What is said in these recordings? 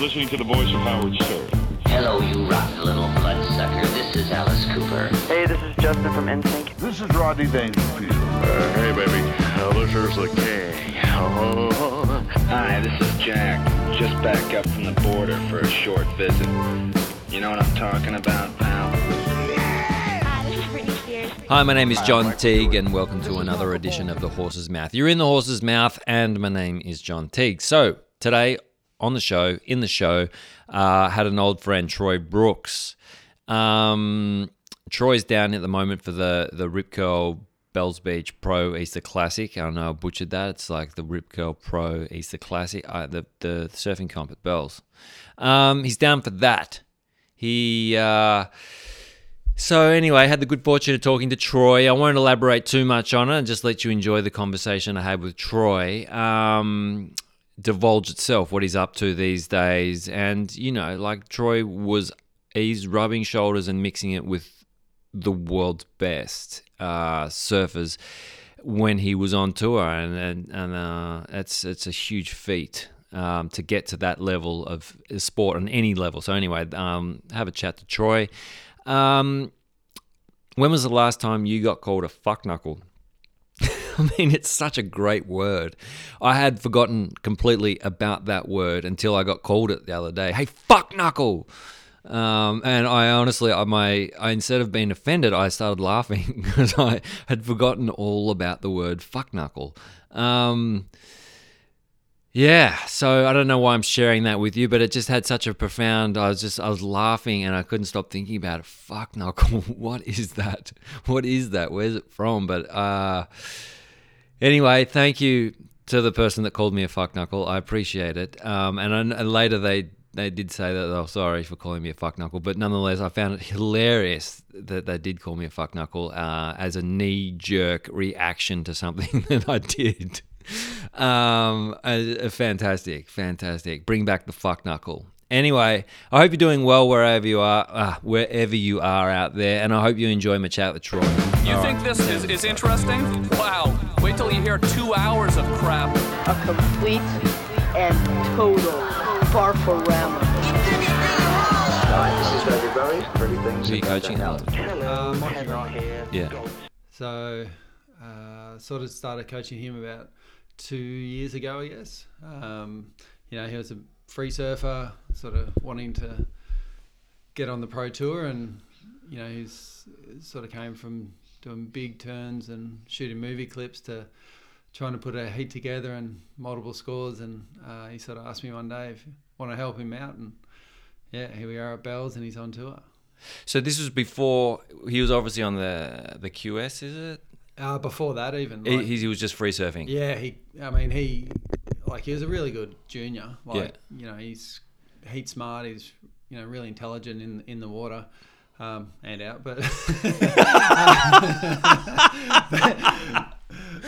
listening to the voice of Howard Stern. Hello, you rotten little bloodsucker. This is Alice Cooper. Hey, this is Justin from NSYNC. This is Rodney Dangerfield. Uh, hey, baby. Uh, this is the king. Oh. Hi, this is Jack. Just back up from the border for a short visit. You know what I'm talking about, pal? Hi, this is Britney Spears. Hi, my name is John Teague, and welcome to another edition of The Horse's Mouth. You're in The Horse's Mouth, and my name is John Teague. So, today on the show, in the show, uh, had an old friend, Troy Brooks. Um, Troy's down at the moment for the, the Rip Curl Bells Beach Pro Easter Classic. I don't know, I butchered that. It's like the Rip Curl Pro Easter Classic, uh, the, the surfing comp at Bells. Um, he's down for that. He. Uh, so anyway, I had the good fortune of talking to Troy. I won't elaborate too much on it and just let you enjoy the conversation I had with Troy. Um, divulge itself what he's up to these days, and you know, like Troy was, he's rubbing shoulders and mixing it with the world's best uh, surfers when he was on tour, and and, and uh, it's it's a huge feat. Um, to get to that level of sport on any level. So anyway, um, have a chat to Troy. Um, when was the last time you got called a fuck knuckle? I mean, it's such a great word. I had forgotten completely about that word until I got called it the other day. Hey, fuck knuckle! Um, and I honestly, I, my, I, instead of being offended, I started laughing because I had forgotten all about the word fuck knuckle. Um, yeah, so I don't know why I'm sharing that with you, but it just had such a profound. I was just I was laughing and I couldn't stop thinking about it. Fuck knuckle, what is that? What is that? Where's it from? But uh, anyway, thank you to the person that called me a fuck knuckle. I appreciate it. Um, and, and later they they did say that oh sorry for calling me a fuck knuckle, but nonetheless I found it hilarious that they did call me a fuck knuckle uh, as a knee jerk reaction to something that I did. Um, fantastic, fantastic. Bring back the fuck knuckle. Anyway, I hope you're doing well wherever you are, uh, wherever you are out there, and I hope you enjoy my chat with Troy. You All think right. this is, is interesting? Wow. Wait till you hear two hours of crap. a complete and total barforama. This is David Bowie. Pretty things Who are you coaching? that album. Uh, Mikey Kevin Yeah. So, uh, sort of started coaching him about two years ago, I guess. Um, you know, he was a free surfer, sort of wanting to get on the pro tour, and you know, he's sort of came from doing big turns and shooting movie clips to trying to put a heat together and multiple scores. And uh, he sort of asked me one day if I want to help him out, and yeah, here we are at Bells, and he's on tour. So this was before he was obviously on the the QS, is it? Uh, before that, even He, he was just free surfing. Yeah, he. I mean, he like he was a really good junior. Like Yeah. you know, he's heat smart. He's you know really intelligent in in the water. Um, and out, but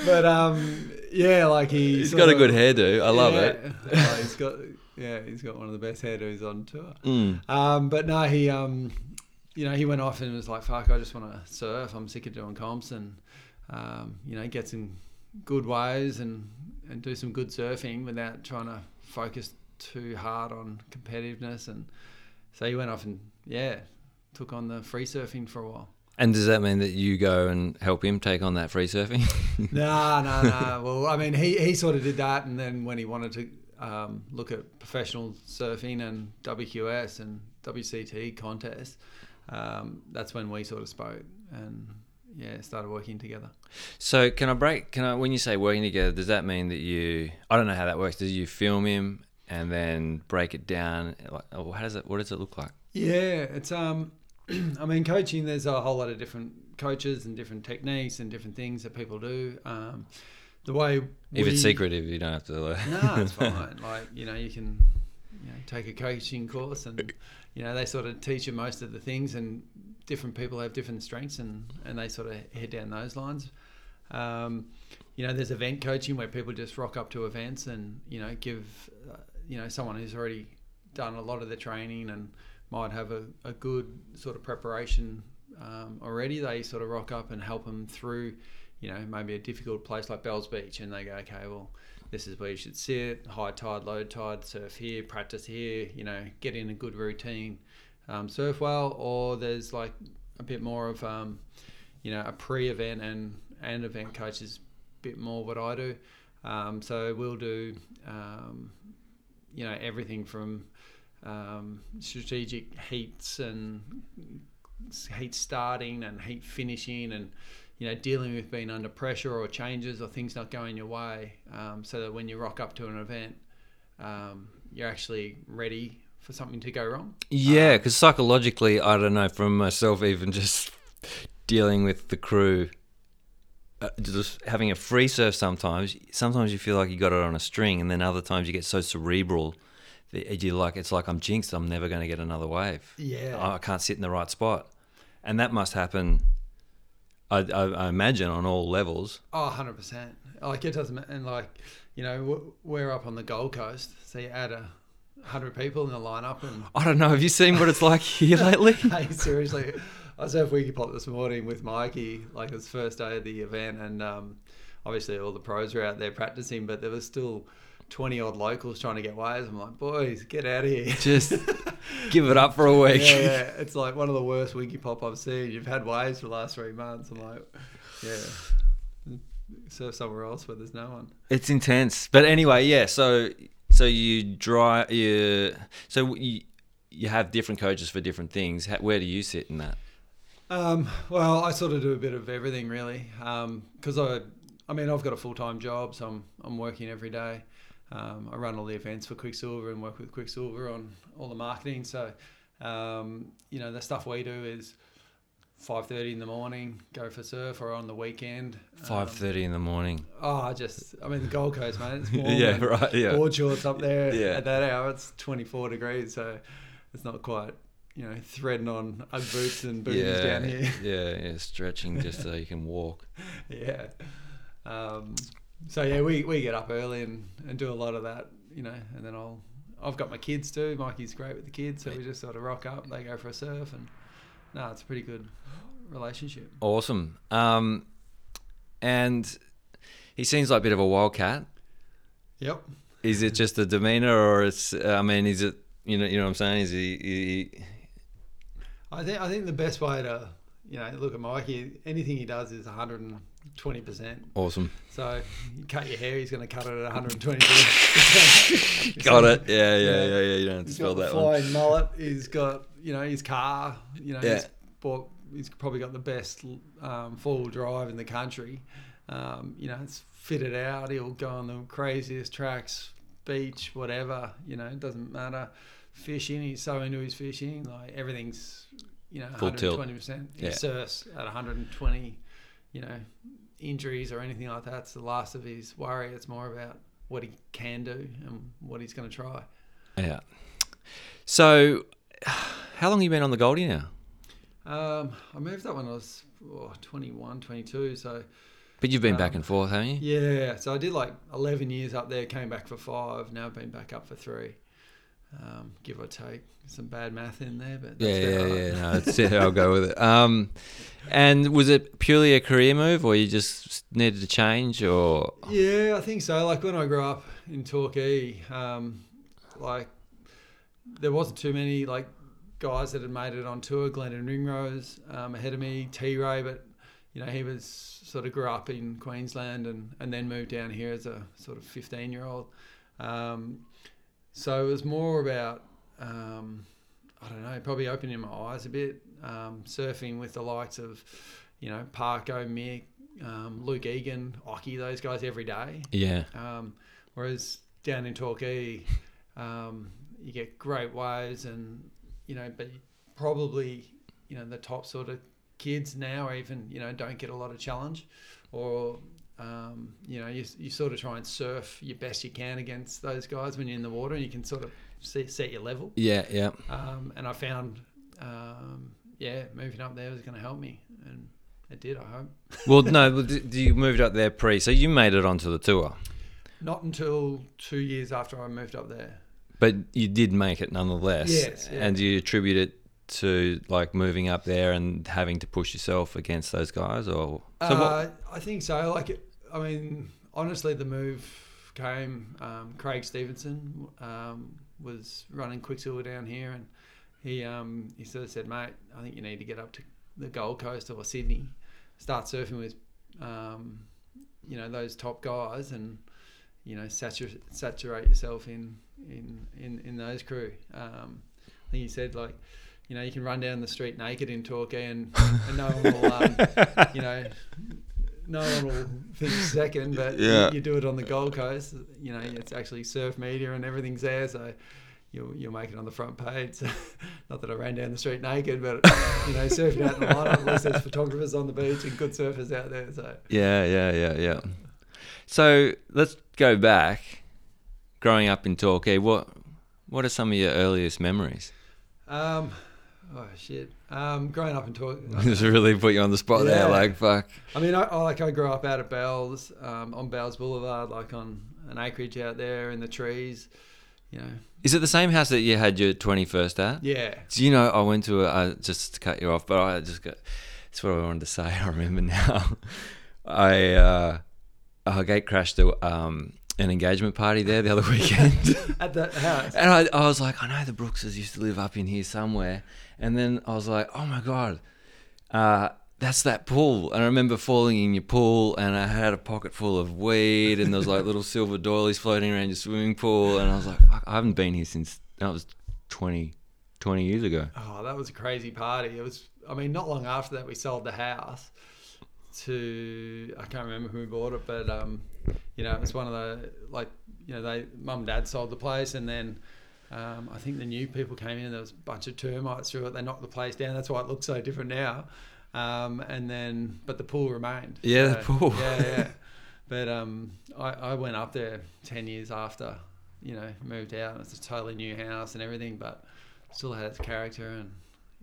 but um, yeah, like he He's got a of- good hairdo. I love yeah, it. oh, he's got yeah, he's got one of the best hairdos on tour. Mm. Um, but no, he um, you know, he went off and was like, "Fuck, I just want to surf. I'm sick of doing comps and um, you know, get some good waves and and do some good surfing without trying to focus too hard on competitiveness." And so he went off and yeah, took on the free surfing for a while. And does that mean that you go and help him take on that free surfing? No, no, no. Well, I mean, he, he sort of did that, and then when he wanted to um, look at professional surfing and WQS and WCT contests, um, that's when we sort of spoke and yeah, started working together. so can I break? Can I? When you say working together, does that mean that you? I don't know how that works. Does you film him and then break it down? Like, oh, how does it? What does it look like? Yeah, it's um, I mean, coaching. There's a whole lot of different coaches and different techniques and different things that people do. Um, the way If we- it's secretive, you don't have to. Uh, No, it's fine. Like you know, you can you know, take a coaching course, and you know they sort of teach you most of the things, and different people have different strengths, and and they sort of head down those lines. Um, you know, there's event coaching where people just rock up to events and you know give uh, you know someone who's already done a lot of the training and might have a, a good sort of preparation um, already. They sort of rock up and help them through, you know, maybe a difficult place like Bells Beach, and they go, okay, well, this is where you should sit, high tide, low tide, surf here, practice here, you know, get in a good routine, um, surf well, or there's like a bit more of, um, you know, a pre-event and, and event coach is a bit more what I do. Um, so we'll do, um, you know, everything from um, strategic heats and heat starting and heat finishing and you know dealing with being under pressure or changes or things not going your way um, so that when you rock up to an event you're actually ready for something to go wrong Yeah, because psychologically, I don't know, from myself, even just dealing with the crew, uh, just having a free surf sometimes, sometimes you feel like you got it on a string, and then other times you get so cerebral that you like, it's like I'm jinxed, I'm never going to get another wave. Yeah. I can't sit in the right spot. And that must happen, I, I, I imagine, on all levels. Oh, 100%. Like, it doesn't, and like, you know, we're up on the Gold Coast, so you add a 100 people in the lineup, and I don't know, have you seen what it's like here lately? hey, seriously, I was at Winkipop this morning with Mikey, like was first day of the event, and um, obviously all the pros were out there practicing, but there was still 20 odd locals trying to get waves. I'm like, boys, get out of here. Just give it up for a week. yeah, yeah, it's like one of the worst Winkipop I've seen. You've had waves for the last three months. I'm like, yeah, surf somewhere else where there's no one. It's intense, but anyway, yeah. So, so you dry, you, so you, you have different coaches for different things. How, where do you sit in that? Um, well, I sort of do a bit of everything really, because I, I mean, I've got a full time job, so I'm I'm working every day. Um, I run all the events for Quiksilver and work with Quiksilver on all the marketing. So, um, you know, the stuff we do is five thirty in the morning, go for surf, or on the weekend. Five thirty in the morning. Oh, I just, I mean, the Gold Coast, mate. It's warm. Yeah, right, yeah. Board shorts up there Yeah. at that hour. It's 24 degrees, so it's not quite, you know, threading on Ugg boots and booties yeah, down here. yeah, yeah, stretching just so you can walk. yeah. Um, so yeah, we, we get up early and, and do a lot of that, you know, and then I'll I've got my kids too. Mikey's great with the kids, so we just sort of rock up. They go for a surf, and no, it's a pretty good relationship. Awesome. Um, and he seems like a bit of a wildcat. Yep. Is it just a demeanor, or it's? I mean, is it? You know, you know what I'm saying? Is he? he I think I think the best way to you know look at Mikey, anything he does is 120 percent. awesome. So you cut your hair, he's going to cut it at 120. Got it. Yeah, yeah, yeah, yeah. You don't have to spell that one. flying mullet. He's got you know his car. You know Yeah. he's bought. He's probably got the best um, four wheel drive in the country. Um, you know it's fitted out. He'll go on the craziest tracks, beach, whatever. You know it doesn't matter. Fishing. He's so into his fishing. Like everything's you know Full tilt. 120 percent. He Yeah. surfs at 120. You know injuries or anything like that's the last of his worry. It's more about what he can do and what he's going to try. Yeah. So, how long have you been on the Goldie now? Um, I moved up when I was oh, 21, 22. So, But you've been back Um, and forth, haven't you? yeah. So I did like 11 years up there, came back for five. Now I've been back up for three, um, give or take. Some bad math in there, but that's Yeah, yeah, yeah. No, that's it. I'll go with it. Um, and was it purely a career move, or you just needed to change, or Yeah, I think so. Like when I grew up in Torquay, um, like there wasn't too many like guys that had made it on tour. Glennon Ringrose um, ahead of me, T Ray, but you know he was sort of grew up in Queensland and, and then moved down here as a sort of fifteen year old. Um, so it was more about um, I don't know, probably opening my eyes a bit, um, surfing with the likes of you know Parko, Mick, um, Luke Egan, Occy, those guys every day. yeah, Um, whereas down in Torquay, um, you get great waves and, you know, but probably, you know, the top sort of kids now even, you know, don't get a lot of challenge or, um, you know, you, you sort of try and surf your best you can against those guys when you're in the water and you can sort of see, set your level. yeah, yeah. Um, and I found, um, yeah, moving up there was going to help me and it did, I hope. Well, no, but d- d- you moved up there pre, so you made it onto the tour, Not until two years after I moved up there. but you did make it nonetheless. Yes, yeah. And you attribute it to like moving up there and having to push yourself against those guys, or so uh? I think so. Like, I mean, honestly, the move came. Um, Craig Stevenson um, was running Quiksilver down here, and he um, he sort of said, "Mate, I think you need to get up to the Gold Coast or Sydney, start surfing with, um, you know, those top guys, and you know, saturate saturate yourself in in in, in those crew." Um, I think he said like. You know, you can run down the street naked in Torquay and, and no one will, um, you know, no one will think second, but you- Yeah. you, do it on the Gold Coast. You know, it's actually surf media and everything's there, so you'll you'll make it on the front page. So, not that I ran down the street naked, but you know, surfing out in the lineup, at least there's photographers on the beach and good surfers out there. So Yeah, yeah, yeah, yeah. So let's go back. Growing up in Torquay, what what are some of your earliest memories? um, oh shit. Um, growing up in Tor, Just really put you on the spot there, like fuck. I mean, I, I like I grew up out of Bells, um, on Bells Boulevard, like on an acreage out there in the trees. You know, Is it the same house that you had your twenty first at? yeah. Do you know I went to a, uh, just to cut you off, but I just got. That's what I wanted to say. I remember now. I uh, I gate crashed a, um, an engagement party there the other weekend. At the house. And I, I was like, I know the Brookses used to live up in here somewhere. And then I was like, oh my God, uh, that's that pool. And I remember falling in your pool and I had a pocket full of weed and there was like little silver doilies floating around your swimming pool. And I was like, fuck, I haven't been here since that was 20, 20 years ago. Oh, that was a crazy party. It was. I mean, not long after that, we sold the house to I can't remember who bought it, but um, you know, it was one of the like you know they mum and dad sold the place, and then um, I think the new people came in. and There was a bunch of termites through it. They knocked the place down. That's why it looks so different now. Um, and then, but the pool remained. Yeah, the pool. Yeah, yeah. But um, I, I went up there ten years after, you know, moved out. It's a totally new house and everything, but still had its character and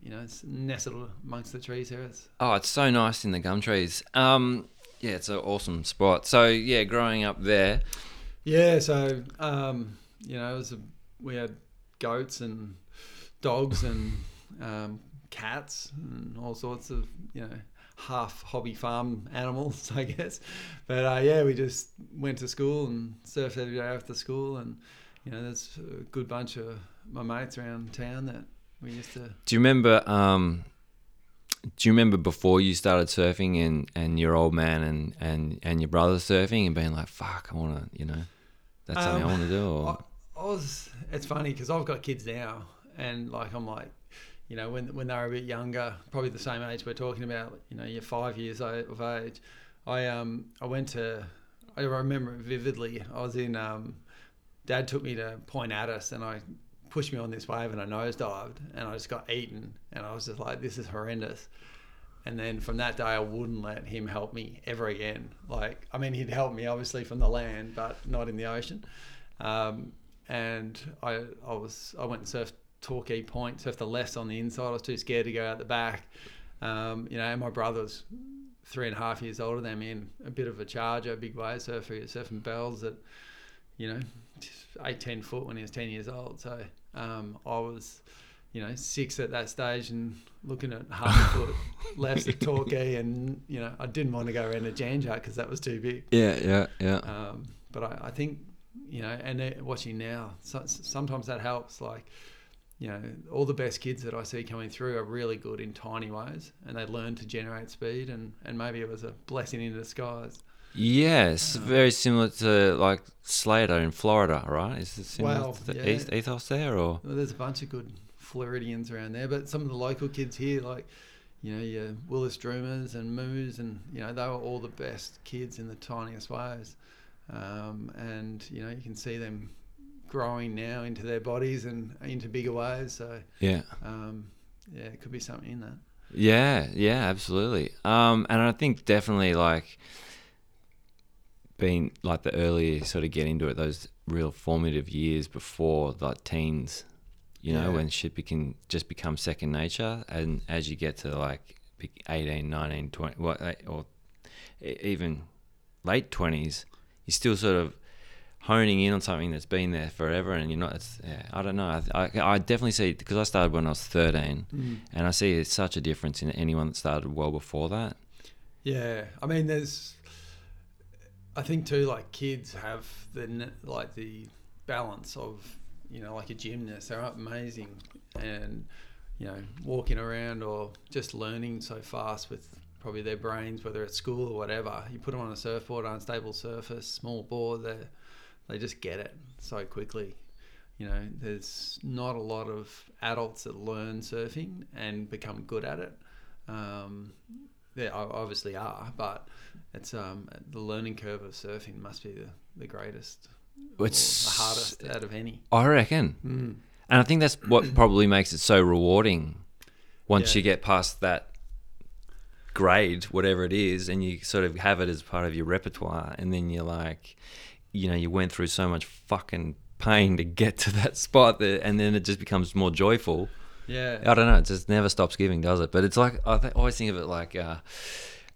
you know, it's nestled amongst the trees here. It's Oh, it's so nice in the gum trees. Um, yeah, it's an awesome spot. So yeah, growing up there, yeah. So um, you know, it was a, we had goats and dogs and um, cats and all sorts of you know half hobby farm animals, I guess. But uh, yeah, we just went to school and surfed every day after school, and you know, there's a good bunch of my mates around town that we used to. Do you remember? Um, do you remember before you started surfing and, and your old man and, and, and your brother surfing and being like, "Fuck, I want to," you know, that's something I Um, want to do. Or I, I was. It's funny because I've got kids now, and like I'm like, you know, when when they were a bit younger, probably the same age we're talking about. You know, you're five years of age. I um I went to. I remember it vividly. I was in. Um, Dad took me to Point Addis, and I pushed me on this wave, and I nosedived, and I just got eaten, and I was just like, this is horrendous. And then from that day, I wouldn't let him help me ever again. Like, I mean, he'd help me obviously from the land, but not in the ocean. Um, and I, I was, I went and surfed Torquay Point, surfed the left on the inside. I was too scared to go out the back. Um, you know, and my brother's three and a half years older than me, and a bit of a charger, big wave surfer, surfing bells at, you know, eight, ten foot when he was ten years old. So um, I was, you know, six at that stage and looking at half a foot lefts at Torquay, and you know, I didn't want to go around to Jan Juc because that was too big. yeah, yeah, yeah. Um, but I, I think, you know, and watching now, so, sometimes that helps. Like, you know, all the best kids that I see coming through are really good in tiny ways, and they learn to generate speed, and, and maybe it was a blessing in disguise. Yes, very similar to like Slater in Florida, right? Is it similar Well, to the yeah. eth- ethos there, or Well, there's a bunch of good Floridians around there, but some of the local kids here, like, you know, your Willis Dreamers and Moos, and, you know, they were all the best kids in the tiniest ways. Um, and, you know, you can see them growing now into their bodies and into bigger ways. So, yeah, um, yeah, it could be something in that. yeah, yeah, absolutely. Um, and I think definitely like being like the earlier sort of get into it, those real formative years before like teens, you know, Yeah. when shit can just become second nature, and as you get to like be- 18, 19, 20, what, eh, or even late twenties, you're still sort of honing in on something that's been there forever, and you're not. It's, yeah, I don't know. I, I, I definitely see because I started when I was 13, and I see such a difference in anyone that started well before that. Yeah, I mean, there's I think too, like kids have the like the balance of you know like a gymnast. They're amazing, and you know walking around or just learning so fast with probably their brains, whether at school or whatever. You put them on a surfboard, unstable surface, small board, they they just get it so quickly. You know, there's not a lot of adults that learn surfing and become good at it. Um, there obviously are, but it's um, the learning curve of surfing must be the, the greatest, It's the hardest out of any. I reckon. And I think that's what probably makes it so rewarding once Yeah. you get past that grade, whatever it is, and you sort of have it as part of your repertoire. And then you're like, you know, you went through so much fucking pain to get to that spot, that, and then it just becomes more joyful. Yeah, I don't know. It just never stops giving, does it? But it's like I th- always think of it like uh,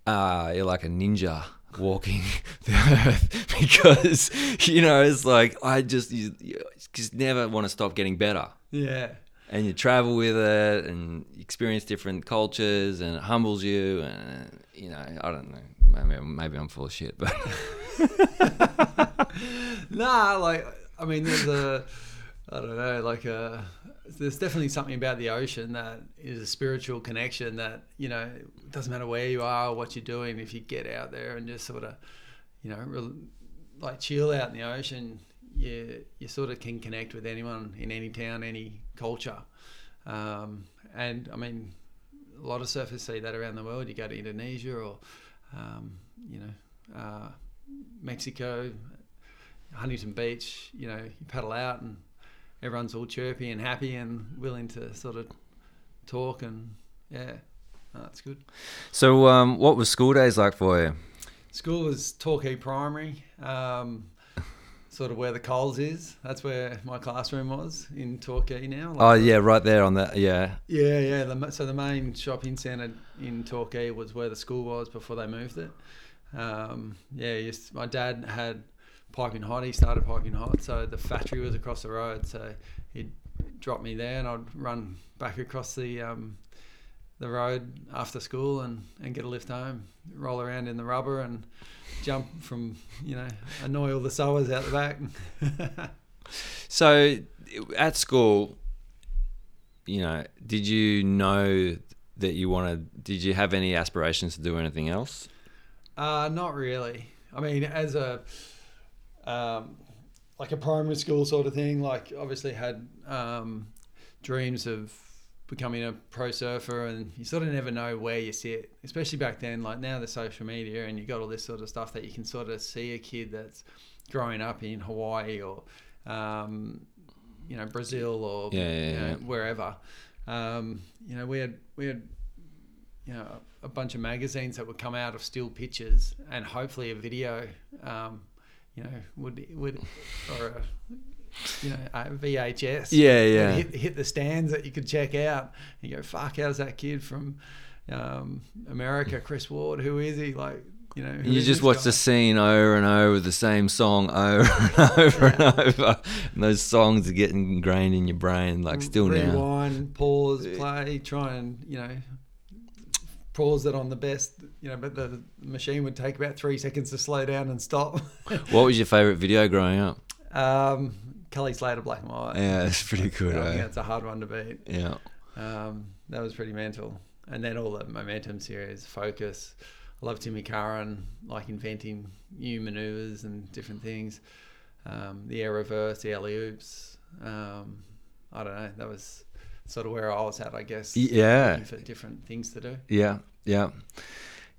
uh, you're like a ninja walking the earth because you know it's like I just you, you just never want to stop getting better. yeah, And you travel with it and experience different cultures and it humbles you and you know I don't know maybe maybe I'm full of shit but nah. Like I mean, there's a I don't know, like a there's definitely something about the ocean that is a spiritual connection that you know it doesn't matter where you are or what you're doing if you get out there and just sort of you know rel like chill out in the ocean you you sort of can connect with anyone in any town any culture. Um, and I mean a lot of surfers see that around the world. You go to Indonesia or um, you know uh, Mexico Huntington Beach you know you paddle out and everyone's all chirpy and happy and willing to sort of talk and yeah, no, that's good. so um, what was school days like for you? School was Torquay Primary, um, sort of where the Coles is. That's where my classroom was in Torquay now. Oh Like the- yeah, right there on that yeah yeah, yeah. The, so the main shopping centre in Torquay was where the school was before they moved it. Um, yeah, used, my dad had piping hot. He started piping hot, so the factory was across the road. So he'd drop me there, and I'd run back across the um, the road after school and, and get a lift home. Roll around in the rubber and jump from you know annoy all the sewers out the back. So at school, you know, did you know that you wanted? Did you have any aspirations to do anything else? Uh, not really. I mean, as a um, like a primary school sort of thing, like obviously had um, dreams of becoming a pro surfer, and you sort of never know where you sit, especially back then. Like now, the social media, and you got all this sort of stuff that you can sort of see a kid that's growing up in Hawaii or um, you know Brazil or Yeah, yeah, you know, yeah. wherever. Um, you know, we had we had you know a bunch of magazines that would come out of still pictures and hopefully a video um, you know would would or a you know uh, a VHS Yeah, yeah. hit, hit the stands that you could check out and you go fuck how's that kid from um, America Chris Ward who is he like you know You just watch guy? the scene over and over, the same song over and over and over, and those songs are getting ingrained in your brain, like still now. rewind, pause, uh, play, try and you know pause it on the best, you know. But the machine would take about three seconds to slow down and stop. What was your favorite video growing up? um, Kelly Slater, Black and White. Yeah, it's pretty good. I think eh? that's a hard one to beat. Yeah. Um, that was pretty mental. And then all the momentum series, focus. I love Timmy Curran, like inventing new maneuvers and different things. Um, the air reverse, the alley oops. Um, I don't know. That was sort of where I was at, I guess. Yeah. for different things to do. Yeah, yeah,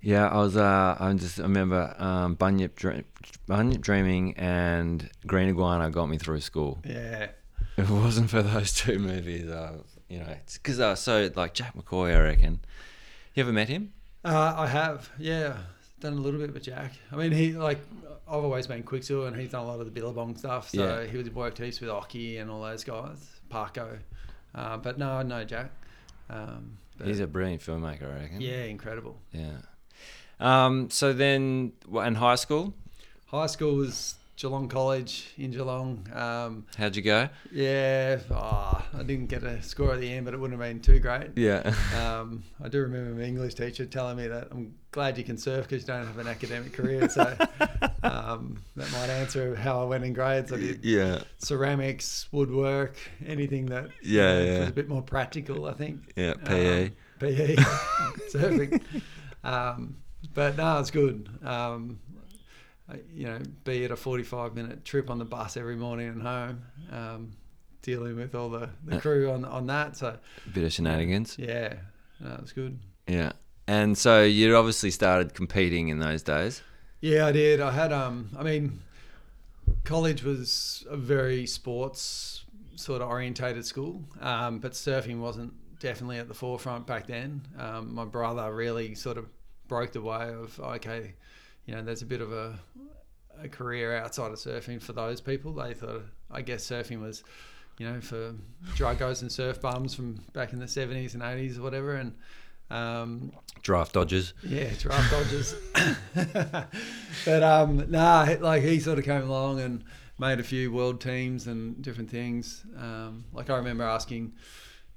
yeah. I was. Uh, I just I remember um, Bunyip, Dream, Bunyip Dreaming and Green Iguana got me through school. Yeah. If it wasn't for those two movies, uh, you know, because I was so like Jack McCoy. I reckon. You ever met him? Uh, I have, yeah, done a little bit with Jack. I mean, he like I've always been Quiksilver, and he's done a lot of the Billabong stuff. So Yeah. he was worked heaps with Occy and all those guys, Parko. Uh, but no, no Jack. Um, but He's a brilliant filmmaker. I reckon. yeah, incredible. Yeah. Um. So then, what, in high school? High school was Geelong College in Geelong. Um, How'd you go? yeah, oh, I didn't get a score at the end, but it wouldn't have been too great. Yeah. Um, I do remember my English teacher telling me that I'm glad you can surf because you don't have an academic career. So um, that might answer how I went in grades. I did yeah. ceramics, woodwork, anything that you Yeah, know, yeah. was a bit more practical. I think. Yeah, PE. Um, PE, surfing. Um, but no, it's good. Um, you know, be it a 45 minute trip on the bus every morning and home, um, dealing with all the, the crew on, on that. So, a Bit of shenanigans. yeah, no, it's good. Yeah. And so you'd obviously started competing in those days. Yeah, I did. I had, um, I mean, college was a very sports sort of orientated school, um, but surfing wasn't definitely at the forefront back then. Um, my brother really sort of broke the way of okay, you know, there's a bit of a a career outside of surfing for those people. They thought, I guess, surfing was, you know, for druggos and surf bums from back in the 70s and 80s or whatever, and um, Draft dodgers. yeah, draft dodgers. but um, nah, like he sort of came along and made a few world teams and different things. Um, like I remember asking.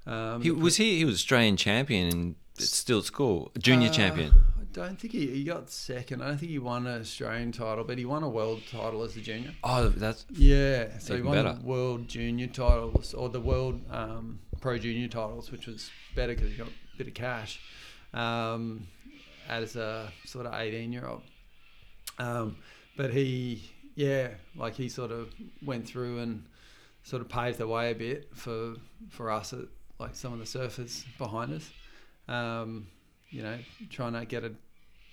Um, He was he. He was Australian champion and still at school, junior uh, champion. I don't think he, he got second. I don't think he won an Australian title, but he won a world title as a junior. Oh, that's Yeah, so he won better. the world junior titles or the world um, pro junior titles, which was better because he got a bit of cash um, as a sort of 18 year old. Um, but he, yeah, like he sort of went through and sort of paved the way a bit for for us, at, like some of the surfers behind us. Um, you know, trying to get a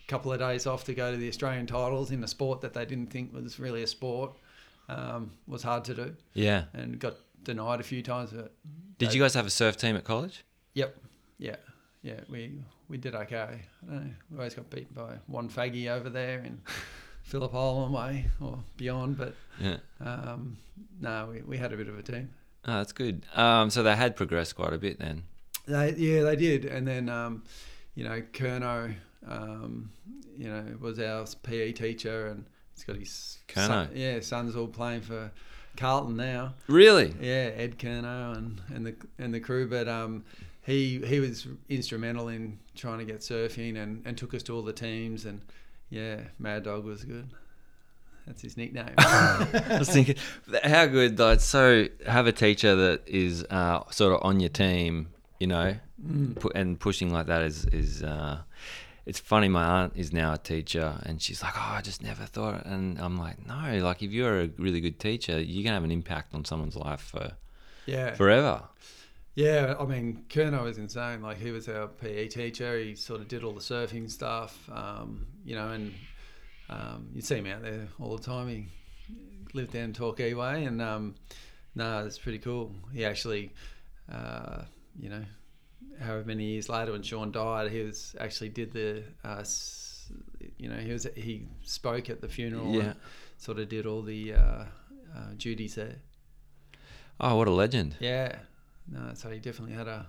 couple of days off to go to the Australian titles in a sport that they didn't think was really a sport um, was hard to do yeah. and got denied a few times. But Did you guys have a surf team at college? Yep. Yeah. Yeah. We we did okay. I don't know. We always got beaten by one faggy over there in Phillip Island way or beyond, but Yeah. um, no, we, we had a bit of a team. Oh, that's good. Um, so they had progressed quite a bit then. They, yeah, they did. And then, um, you know, Curnow, um, you know, was our PE teacher, and he's got his Curnow? son, yeah, sons all playing for Carlton now. Really? Yeah, Ed Curnow and, and the and the crew, but um, he he was instrumental in trying to get surfing and, and took us to all the teams, and yeah, Mad Dog was good. That's his nickname. I was thinking, how good, like, so have a teacher that is uh, sort of on your team, you know, pu- and pushing like that is, is uh, it's funny. My aunt is now a teacher and she's like, oh, I just never thought. And I'm like, no, like, if you're a really good teacher, you can have an impact on someone's life for yeah, forever. Yeah, I mean, Curnow was insane. Like he was our PE teacher. He sort of did all the surfing stuff, um, you know, and um, you see him out there all the time. He lived down Torquay Way, and um, no, it's pretty cool. He actually, uh, you know, however many years later when Sean died, he was actually did the, uh, you know, he was he spoke at the funeral. Yeah. and sort of did all the uh, uh, duties there. Oh, what a legend. Yeah, no, so he definitely had a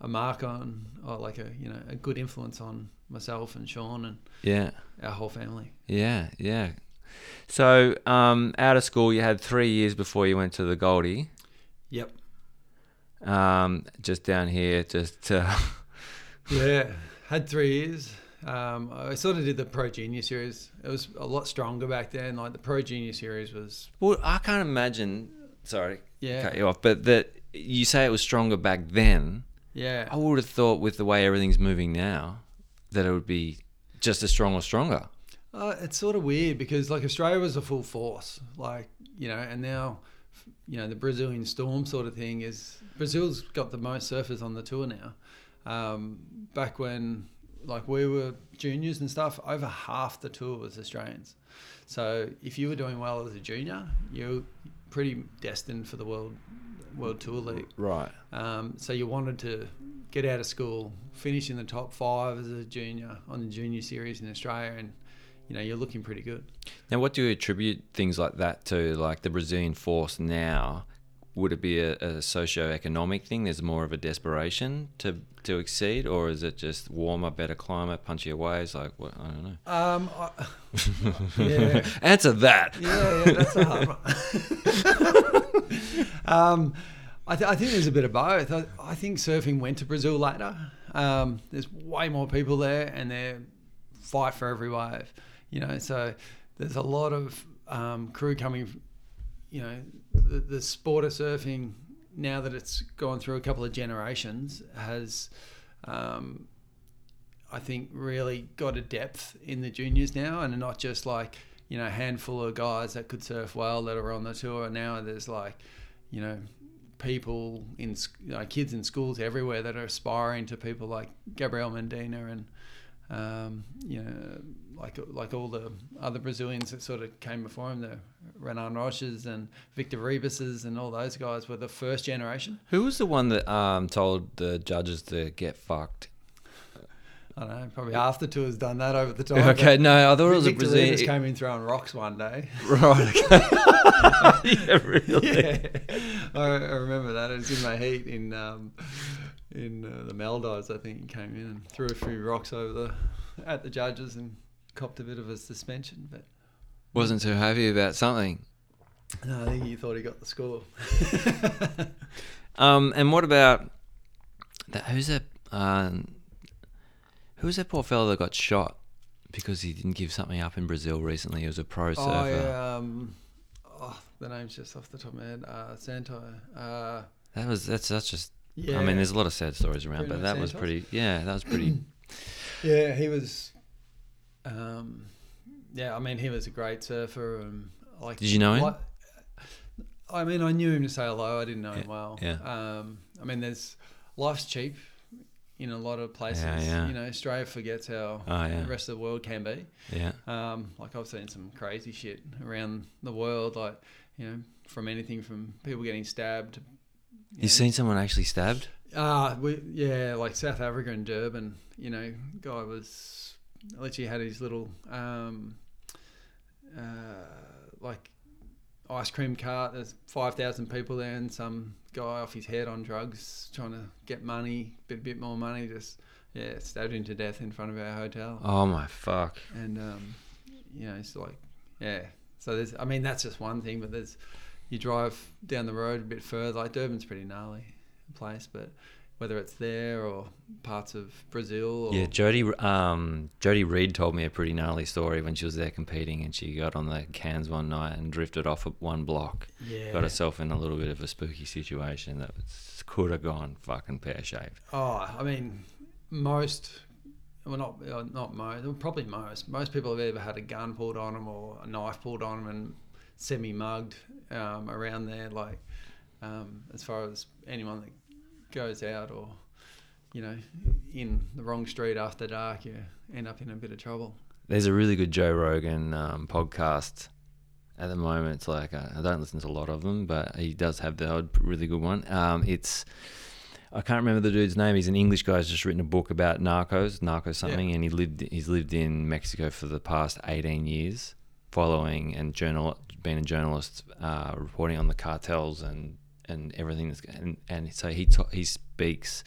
a mark on, or like a you know a good influence on myself and Sean and Yeah. our whole family. Yeah. Yeah. So, um, out of school, you had three years before you went to the Goldie. Yep. Um, just down here, just uh, Yeah, had three years. Um, I sort of did the Pro Junior series. It was a lot stronger back then. Like the Pro Junior series was, well, I can't imagine. Sorry, Yeah. cut you off, but that you say it was stronger back then. yeah, I would have thought with the way everything's moving now, that it would be just as strong or stronger. Uh, it's sort of weird because like Australia was a full force, like you know, and now, you know, the Brazilian Storm sort of thing is Brazil's got the most surfers on the tour now. Um, back when like we were juniors and stuff, over half the tour was Australians. So if you were doing well as a junior, you're pretty destined for the world world tour league. Right. Um, so you wanted to get out of school, finish in the top five as a junior on the junior series in Australia, and you know you're looking pretty good. Now, what do you attribute things like that to, like the Brazilian force now? would it be a, a socio-economic thing? There's more of a desperation to to exceed, or is it just warmer, better climate, punchier waves? Like what? I don't know. Um, I, yeah, Answer that. yeah, yeah, that's a hard one. um, I, th- I think there's a bit of both. I, I think surfing went to Brazil later. Um, there's way more people there, and they fight for every wave. You know, so there's a lot of um, crew coming. You know, the, the sport of surfing now that it's gone through a couple of generations has. Um, I think really got a depth in the juniors now, and not just like you know a handful of guys that could surf well that are on the tour. Now there's like you know people in you know, kids in schools everywhere that are aspiring to people like Gabriel Medina and um, you know like like all the other Brazilians that sort of came before him, the Renan Rochas and Victor Ribases and all those guys were the first generation. Who was the one that um, told the judges to get fucked? I don't know, probably after two has done that over the time. Okay, no, I thought it was a Brazilian. Ribas came in throwing rocks one day. Right. Okay. yeah, really. yeah, I, I remember that. It was in my heat in um, in uh, the Maldives. I think he came in and threw a few rocks over the at the judges and copped a bit of a suspension. But Wasn't too happy about something. no, I think he thought he got the score. Um, and what about that? Who's that? Um, who's that poor fellow that got shot because he didn't give something up in Brazil recently? He was a pro surfer. oh yeah, um, oh, the name's just off the top of my head. Uh, Santo. Uh, That was that's that's just. yeah, I mean, there's a lot of sad stories around, Bruno but that was pretty. Yeah, that was pretty. Yeah, he was. Um, yeah, I mean, he was a great surfer. And like, Did you know him? like- I mean, I knew him to say hello. I didn't know him well. yeah. Um, I mean, there's life's cheap in a lot of places. Yeah, yeah. You know, Australia forgets how Oh, yeah. the rest of the world can be. yeah. Um, like I've seen some crazy shit around the world. Like you know, from anything from people getting stabbed. to, you You've know, seen someone actually stabbed? Ah, we yeah, like South Africa and Durban. You know, guy was literally had his little um, uh, like ice cream cart. There's five thousand people there, and some guy off his head on drugs trying to get money, bit bit more money. Just yeah, stabbed him to death in front of our hotel. Oh my fuck! And um, you know, it's like yeah. So there's, I mean, that's just one thing, but there's you drive down the road a bit further. Like Durban's pretty gnarly place, but whether it's there or parts of Brazil or Yeah, Jody. Um, Jody Reed told me a pretty gnarly story when she was there competing, and she got on the cans one night and drifted off at one block. yeah. Got herself in a little bit of a spooky situation that was, could have gone fucking pear shaped. Oh, I mean, most, well, not uh, not most, probably most. Most people have ever had a gun pulled on them or a knife pulled on them and semi-mugged um, around there. Like, um, as far as anyone that goes out or, you know, in the wrong street after dark, you end up in a bit of trouble. There's a really good Joe Rogan um, podcast at the moment. It's like uh, I don't listen to a lot of them, but he does have the odd really good one. Um, it's I can't remember the dude's name. He's an English guy. He's just written a book about narcos, narco something, and he lived he's lived in Mexico for the past 18 years, following and journal being a journalist, uh, reporting on the cartels and and everything that's and, and so he ta- he speaks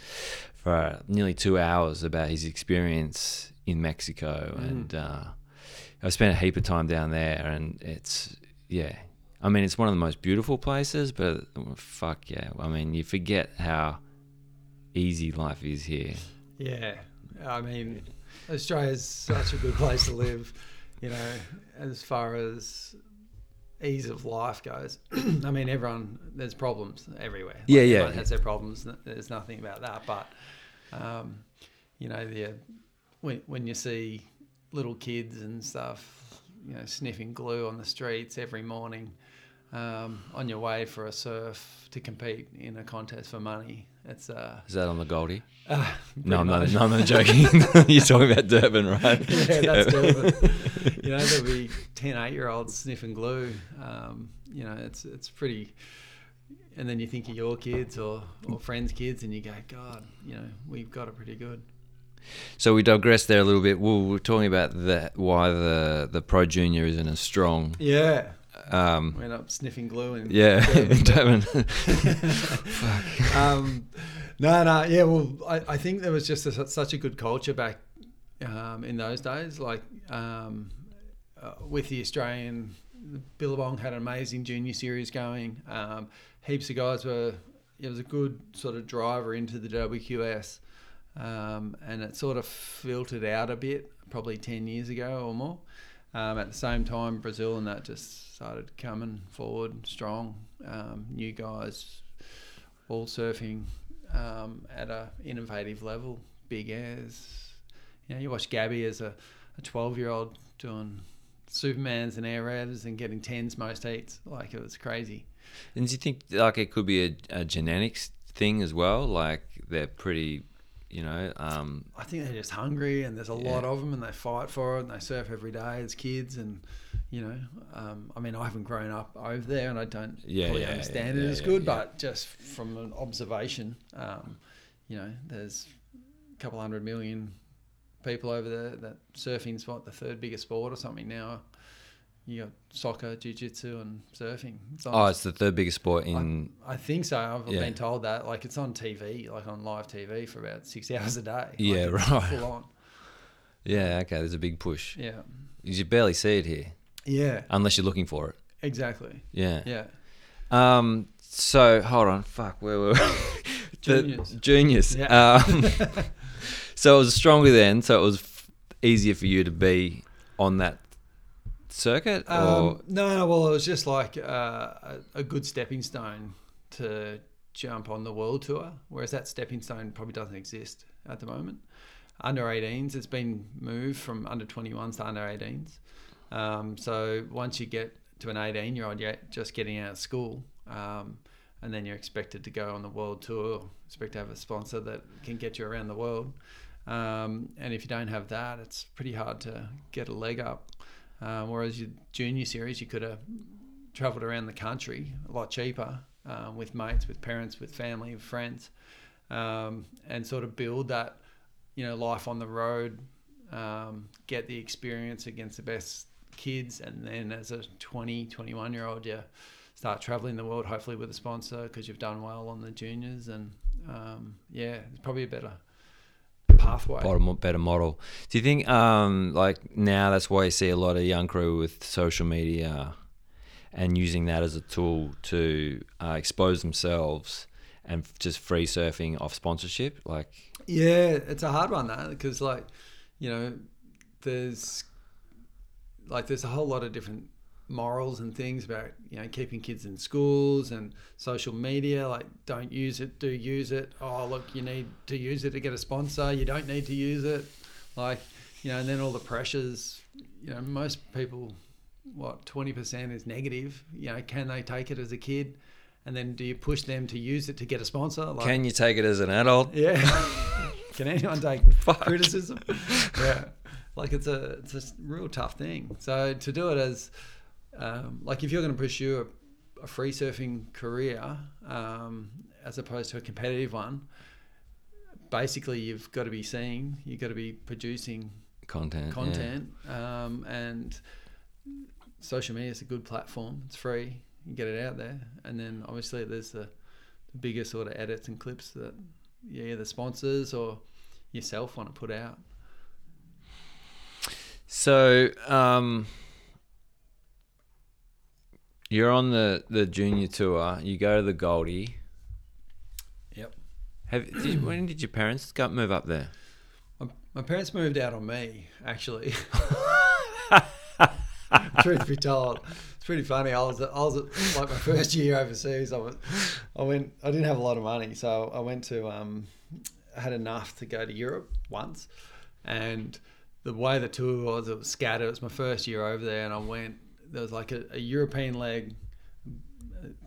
for nearly two hours about his experience in Mexico and uh, I've spent a heap of time down there and it's yeah. I mean it's one of the most beautiful places but fuck yeah. I mean you forget how easy life is here. Yeah, I mean, Australia's such a good place to live, you know, as far as ease of life goes. I mean, everyone, there's problems everywhere. Like, Yeah, yeah. Everyone has their problems. There's nothing about that. But, um, you know, the, when, when you see little kids and stuff, you know, sniffing glue on the streets every morning um, on your way for a surf to compete in a contest for money, it's uh, is that on the Goldie uh, no I'm not, no, I'm not joking you're talking about Durban right yeah, that's Durban. you know, there'll be 10 8 year olds sniffing glue. Um, you know, it's it's pretty. And then you think of your kids or, or friends' kids, and you go, God, you know, we've got it pretty good. So we digressed there a little bit. We we're talking about that why the the pro junior isn't as strong. Yeah. Um, Went up sniffing glue and yeah, Devon. um, no, no, yeah. Well, I, I think there was just a, such a good culture back um, in those days. Like um, uh, with the Australian, Billabong had an amazing junior series going. Um, heaps of guys were. It was a good sort of driver into the WQS, um, and it sort of filtered out a bit, probably ten years ago or more. Um, at the same time, Brazil and that just started coming forward strong. Um, new guys, all surfing um, at a innovative level, big airs. You know, you watch Gabby as a, a 12 year old doing Supermans and air revs and getting tens most heats. Like it was crazy. And do you think like it could be a, a genetics thing as well? Like they're pretty, you know. Um, I think they're just hungry, and there's a lot of them, and they fight for it, and they surf every day as kids, and you know, um, I mean, I haven't grown up over there, and I don't Yeah, fully yeah, understand yeah, it as yeah, good, yeah. but just from an observation, um, you know, there's a couple hundred million people over there that surfing's what the third biggest sport or something now. You got soccer, jiu-jitsu, and surfing. It's on oh, it's the third biggest sport in. I think so. I've Yeah. been told that. Like it's on TV, like on live TV for about six hours a day. Like, Yeah, right. Full on. yeah, okay. There's a big push. Yeah. You barely see it here Yeah. unless you're looking for it. Exactly. Yeah. Yeah. Um. So hold on. Fuck. Where were we? The- Juniors. juniors. Yeah. Um, so it was stronger then. So it was f- easier for you to be on that circuit, or Um, no, no, well, it was just like uh, a, a good stepping stone to jump on the world tour, whereas that stepping stone probably doesn't exist at the moment. Under 18s, it's been moved from under 21s to under 18s. Um, so once you get to an 18 year old, you're just getting out of school, um, and then you're expected to go on the world tour, expect to have a sponsor that can get you around the world. Um, and if you don't have that, it's pretty hard to get a leg up. Uh, whereas your junior series, you could have travelled around the country a lot cheaper um, with mates, with parents, with family, with friends, um, and sort of build that, you know, life on the road, um, get the experience against the best kids, and then as a 20, 21 year old, you start traveling the world, hopefully with a sponsor because you've done well on the juniors, and um, yeah, it's probably a better pathway. better, better model. Do you think, um, like now, that's why you see a lot of young crew with social media and using that as a tool to uh, expose themselves and just free surfing off sponsorship? Like, Yeah, it's a hard one that because like, you know, there's like there's a whole lot of different morals and things about you know keeping kids in schools and social media like don't use it do use it oh look you need to use it to get a sponsor you don't need to use it like you know and then all the pressures you know most people what 20% is negative you know can they take it as a kid and then do you push them to use it to get a sponsor like, can you take it as an adult? yeah. Can anyone take criticism? Yeah. Like it's a it's a real tough thing. So to do it as um, like if you're going to pursue a, a free surfing career um, as opposed to a competitive one, basically you've got to be seeing, you've got to be producing Content. yeah. content, um, and social media is a good platform. It's free. You get it out there, and then obviously there's the, the bigger sort of edits and clips that yeah, either sponsors or yourself want to put out. So, um, you're on the, the junior tour. You go to the Goldie. Yep. Have did, when did your parents go move up there? My, my parents moved out on me, actually. Truth be told, it's pretty funny. I was, I was like my first year overseas. I was, I went. I didn't have a lot of money, so I went to. Um, I had enough to go to Europe once, and the way the tour was, it was scattered. It was my first year over there, and I went. There was like a, a European leg.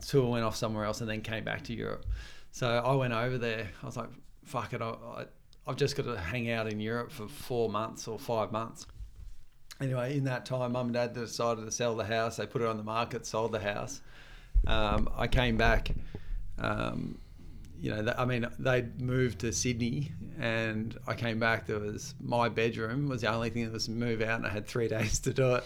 Tour went off somewhere else, and then came back to Europe. So I went over there. I was like, "Fuck it! I, I, I've just got to hang out in Europe for four months or five months." Anyway, in that time, mum and dad decided to sell the house. They put it on the market, sold the house. Um, I came back. Um, you know, I mean, they'd moved to Sydney, and I came back. There was my bedroom was the only thing that was move out, and I had three days to do it.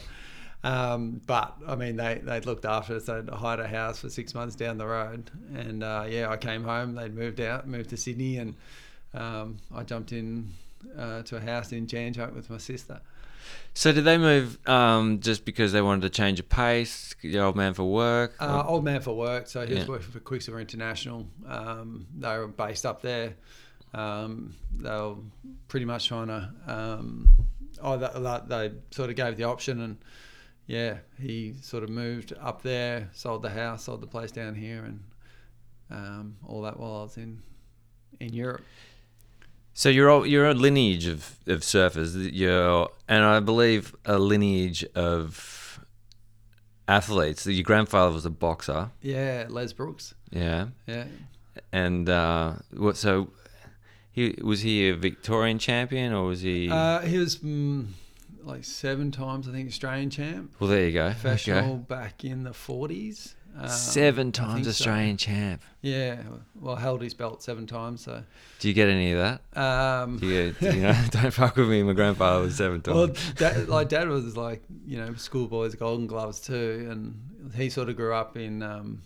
Um, but I mean, they they looked after us. They'd hired a house for six months down the road, and uh, yeah, I came home. They'd moved out, moved to Sydney, and um, I jumped in uh, to a house in Jan Juc with my sister. So did they move um, just because they wanted to change of pace? The old man for work. Uh, old man for work, so he was Yeah. working for Quiksilver International. Um, they were based up there. Um, they were pretty much trying to. Um, oh, that, that, they sort of gave the option, and yeah, he sort of moved up there, sold the house, sold the place down here, and um, all that while I was in in Europe. So you're all, you're a lineage of, of surfers. You're and I believe a lineage of athletes. Your grandfather was a boxer. Yeah, Les Brooks. Yeah, Yeah, and uh, what? So he was he a Victorian champion or was he? uh, he was mm, like seven times, I think, Australian champ. well, there you go. professional Okay. back in the 40s. Um, Seven times think so. Australian champ. Yeah, well, held his belt seven times. So, Do you get any of that? um, Do you, do you know, don't fuck with me. My grandfather was seven times. well, dad, like dad was like you know schoolboys Golden Gloves too, and he sort of grew up in um,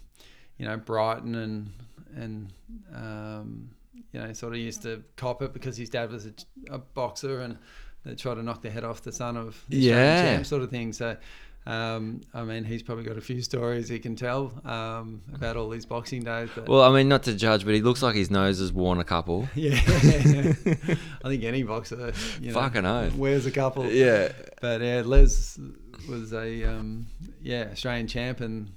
you know Brighton and and um, you know sort of used to cop it because his dad was a, a boxer and they tried to knock the head off the son of the Yeah. champ sort of thing. So. Um, I mean, he's probably got a few stories he can tell um, about all these boxing days. But well, I mean, not to judge, but he looks like his nose has worn a couple. Yeah, I think any boxer, you know, Fucking oath. wears a couple. Yeah. but yeah, Les was a um, yeah Australian champ, and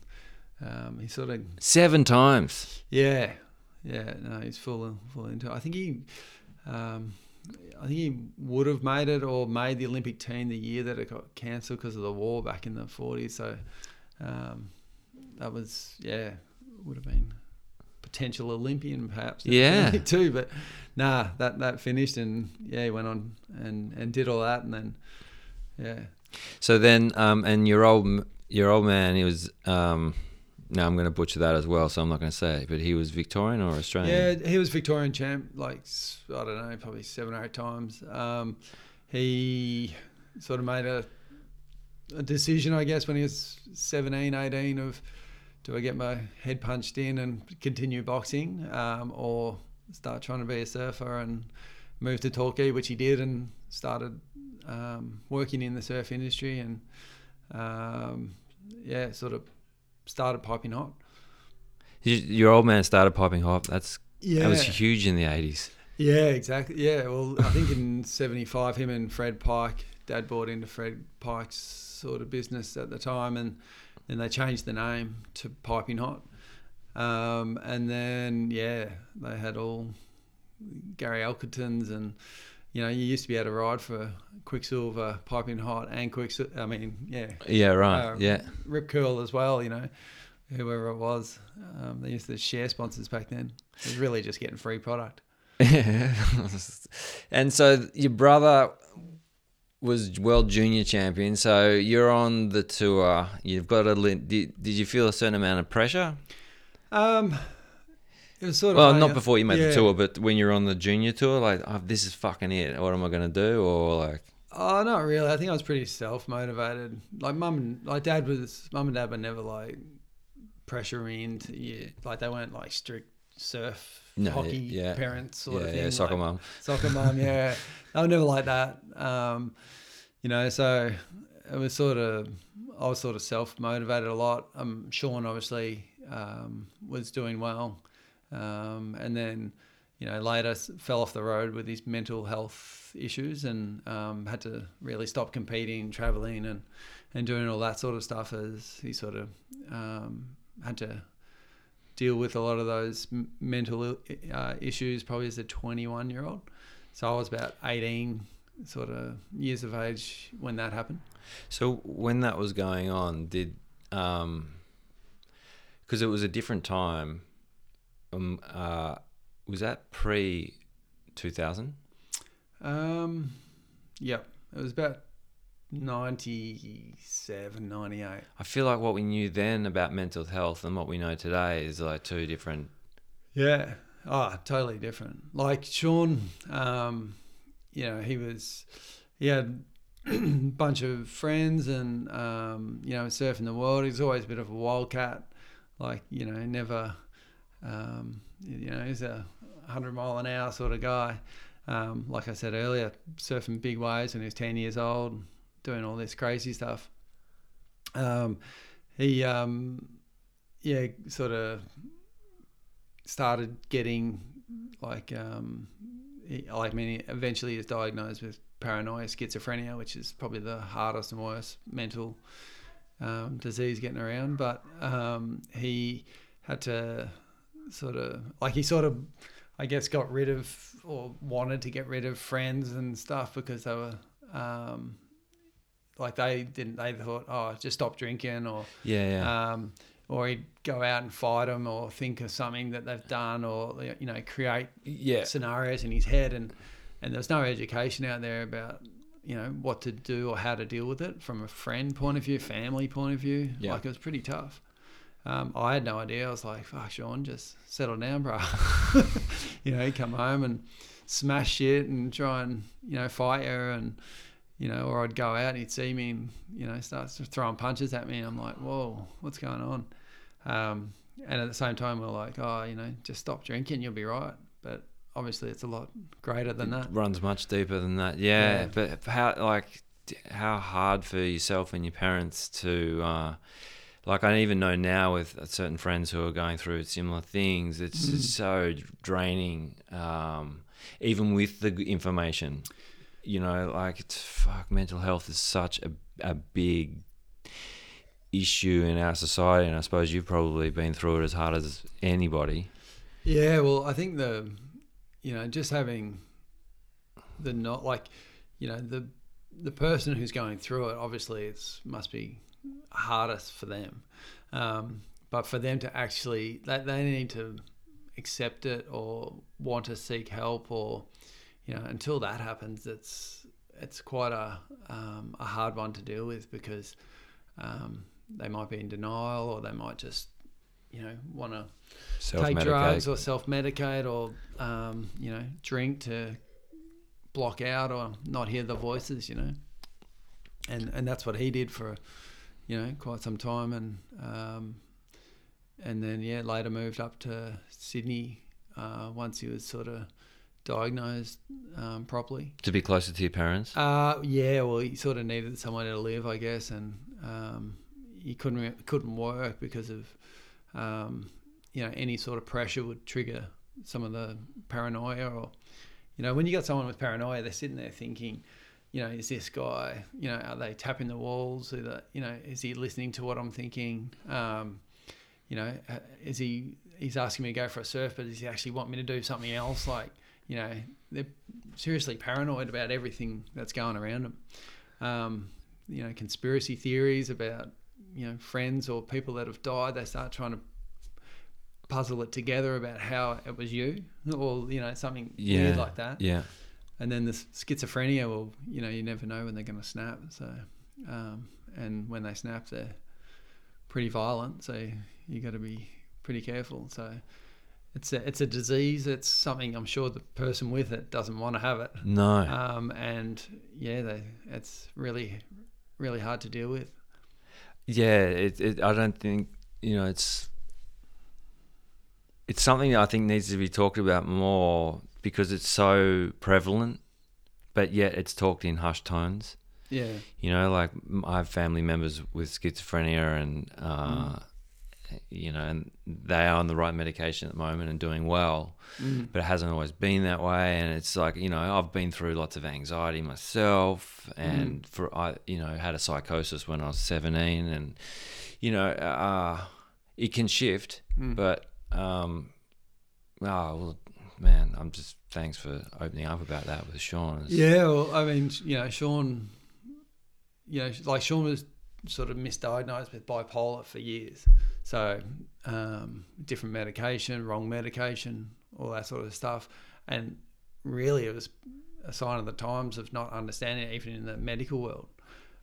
um, he sort of Seven times. yeah yeah no he's full full into. It. I think he. Um, I think he would have made it or made the Olympic team the year that it got cancelled because of the war back in the 40s. So um, that was, yeah, would have been potential Olympian perhaps. Yeah. too. But nah, that, that finished and yeah, he went on and, and did all that and then, yeah. So then, um, and your old your old man, he was. Um, no, I'm going to butcher that as well, so I'm not going to say. it, But he was Victorian or Australian? Yeah, he was Victorian champ, like I don't know, probably seven or eight times. Um, he sort of made a, a decision, I guess, when he was 17, 18 of do I get my head punched in and continue boxing, um, or start trying to be a surfer and move to Torquay, which he did, and started um, working in the surf industry and um, yeah, sort of started piping hot. Your old man started piping hot. That's yeah. that was huge in the 80s. Yeah, exactly. Yeah, well, I think in '75, him and Fred Pike, Dad bought into Fred Pike's sort of business at the time, and then they changed the name to Piping Hot. Um, and then yeah, they had all Gary Elkertons, and you know, you used to be able to ride for Quiksilver, Piping Hot, and Quiksilver. I mean, yeah, Yeah, right. uh, yeah. Rip Curl as well. You know, whoever it was, um, they used to share sponsors back then. It was really just getting free product. Yeah. and so your brother was world junior champion. So you're on the tour. You've got a. Did, did you feel a certain amount of pressure? Um, it was sort of Well, funny. not before you made Yeah. the tour, but when you're on the junior tour, like, oh, this is fucking it. What am I gonna do? Or like, Oh, not really. I think I was pretty self motivated. Like mum and like dad was mum and dad were never like pressuring. me into yeah, like they weren't like strict surf No, hockey yeah. parents sort yeah, of thing. yeah, soccer like, mum. Soccer mum, yeah. They were never like that. Um, you know, so it was sort of I was sort of self motivated a lot. Um, Sean obviously um, was doing well, um, and then you know later fell off the road with his mental health issues and um, had to really stop competing, traveling, and and doing all that sort of stuff as he sort of um, had to deal with a lot of those mental uh, issues probably as a 21 year old. So I was about 18 sort of years of age when that happened. So when that was going on, did um, because it was a different time. Um, uh, was that pre two thousand? Um, yep, it was about 97, 98. I feel like what we knew then about mental health and what we know today is like two different. Yeah. Oh, totally different. Like Sean, um, you know, he was, he had a bunch of friends and um, you know surfing the world. He's always a bit of a wildcat, like you know never, um, you know he's a hundred mile an hour sort of guy. Um, like I said earlier, surfing big waves when he was ten years old, doing all this crazy stuff. Um, he um, yeah sort of started getting like um, he, mean eventually was diagnosed with paranoia schizophrenia which is probably the hardest and worst mental um, disease getting around but he had to sort of like he sort of I guess got rid of or wanted to get rid of friends and stuff because they were um, like they didn't they thought oh just stop drinking or Yeah, yeah. um, or he'd go out and fight them or think of something that they've done or you know create Yeah. scenarios in his head and and there's no education out there about you know what to do or how to deal with it from a friend point of view family point of view Yeah. like it was pretty tough um, I had no idea I was like fuck Sean just settle down bro you know come home and smash shit and try and you know fight her and you know, or I'd go out and he'd see me and, you know, starts throwing punches at me. And I'm like, whoa, what's going on? Um, and at the same time, we're like, oh, you know, just stop drinking, you'll be right. But obviously, it's a lot greater than that. runs much deeper than that. Yeah, Yeah. but how like how hard for yourself and your parents to uh, like I even know now with certain friends who are going through similar things. It's just so draining, um, even with the information. You know, like it's fuck. Mental health is such a a big issue in our society, and I suppose you've probably been through it as hard as anybody. Yeah, well, I think the, you know, just having the not like, you know, the the person who's going through it, obviously, it's must be hardest for them, um, but for them to actually, that they need to accept it or want to seek help or, you know, until that happens, it's it's quite a um, a hard one to deal with because um, they might be in denial or they might just, you know, want to take drugs or self medicate or um, you know drink to block out or not hear the voices, you know. And and that's what he did for you know quite some time, and um, and then yeah later moved up to Sydney uh, once he was sort of diagnosed um, properly. to be closer to your parents. Uh, yeah, well, he sort of needed somewhere to live, I guess, and um, he couldn't re- couldn't work because of um, you know any sort of pressure would trigger some of the paranoia, or you know when you got someone with paranoia, they're sitting there thinking, you know, is this guy, you know, are they tapping the walls? Are they, you know, is he listening to what I'm thinking? Um, you know, uh, is he? He's asking me to go for a surf, but does he actually want me to do something else? Like, you know, they're seriously paranoid about everything that's going around them. Um, you know, conspiracy theories about you know friends or people that have died. They start trying to puzzle it together about how it was you, or you know, something yeah, weird like that. Yeah. And then the schizophrenia, well, you know, you never know when they're going to snap. So, um, and when they snap, they're pretty violent. So you got to be pretty careful. So it's a, it's a disease. It's something I'm sure the person with it doesn't want to have it. No. Um, and yeah, they, it's really, really hard to deal with. Yeah, it, it. I don't think you know. It's it's something that I think needs to be talked about more because it's so prevalent, but yet it's talked in hushed tones. Yeah. You know, like I have family members with schizophrenia, and uh, you know, and they are on the right medication at the moment and doing well, Mm. but it hasn't always been that way. And it's like you know, I've been through lots of anxiety myself, and for I, you know, had a psychosis when I was seventeen, and you know, uh, it can shift, but um, oh well, man, I'm just thanks for opening up about that with Sean. It's- Yeah, well, I mean, you know, Sean, you know, like Sean was sort of misdiagnosed with bipolar for years. So, um, different medication, wrong medication, all that sort of stuff. And really, it was a sign of the times of not understanding it, even in the medical world.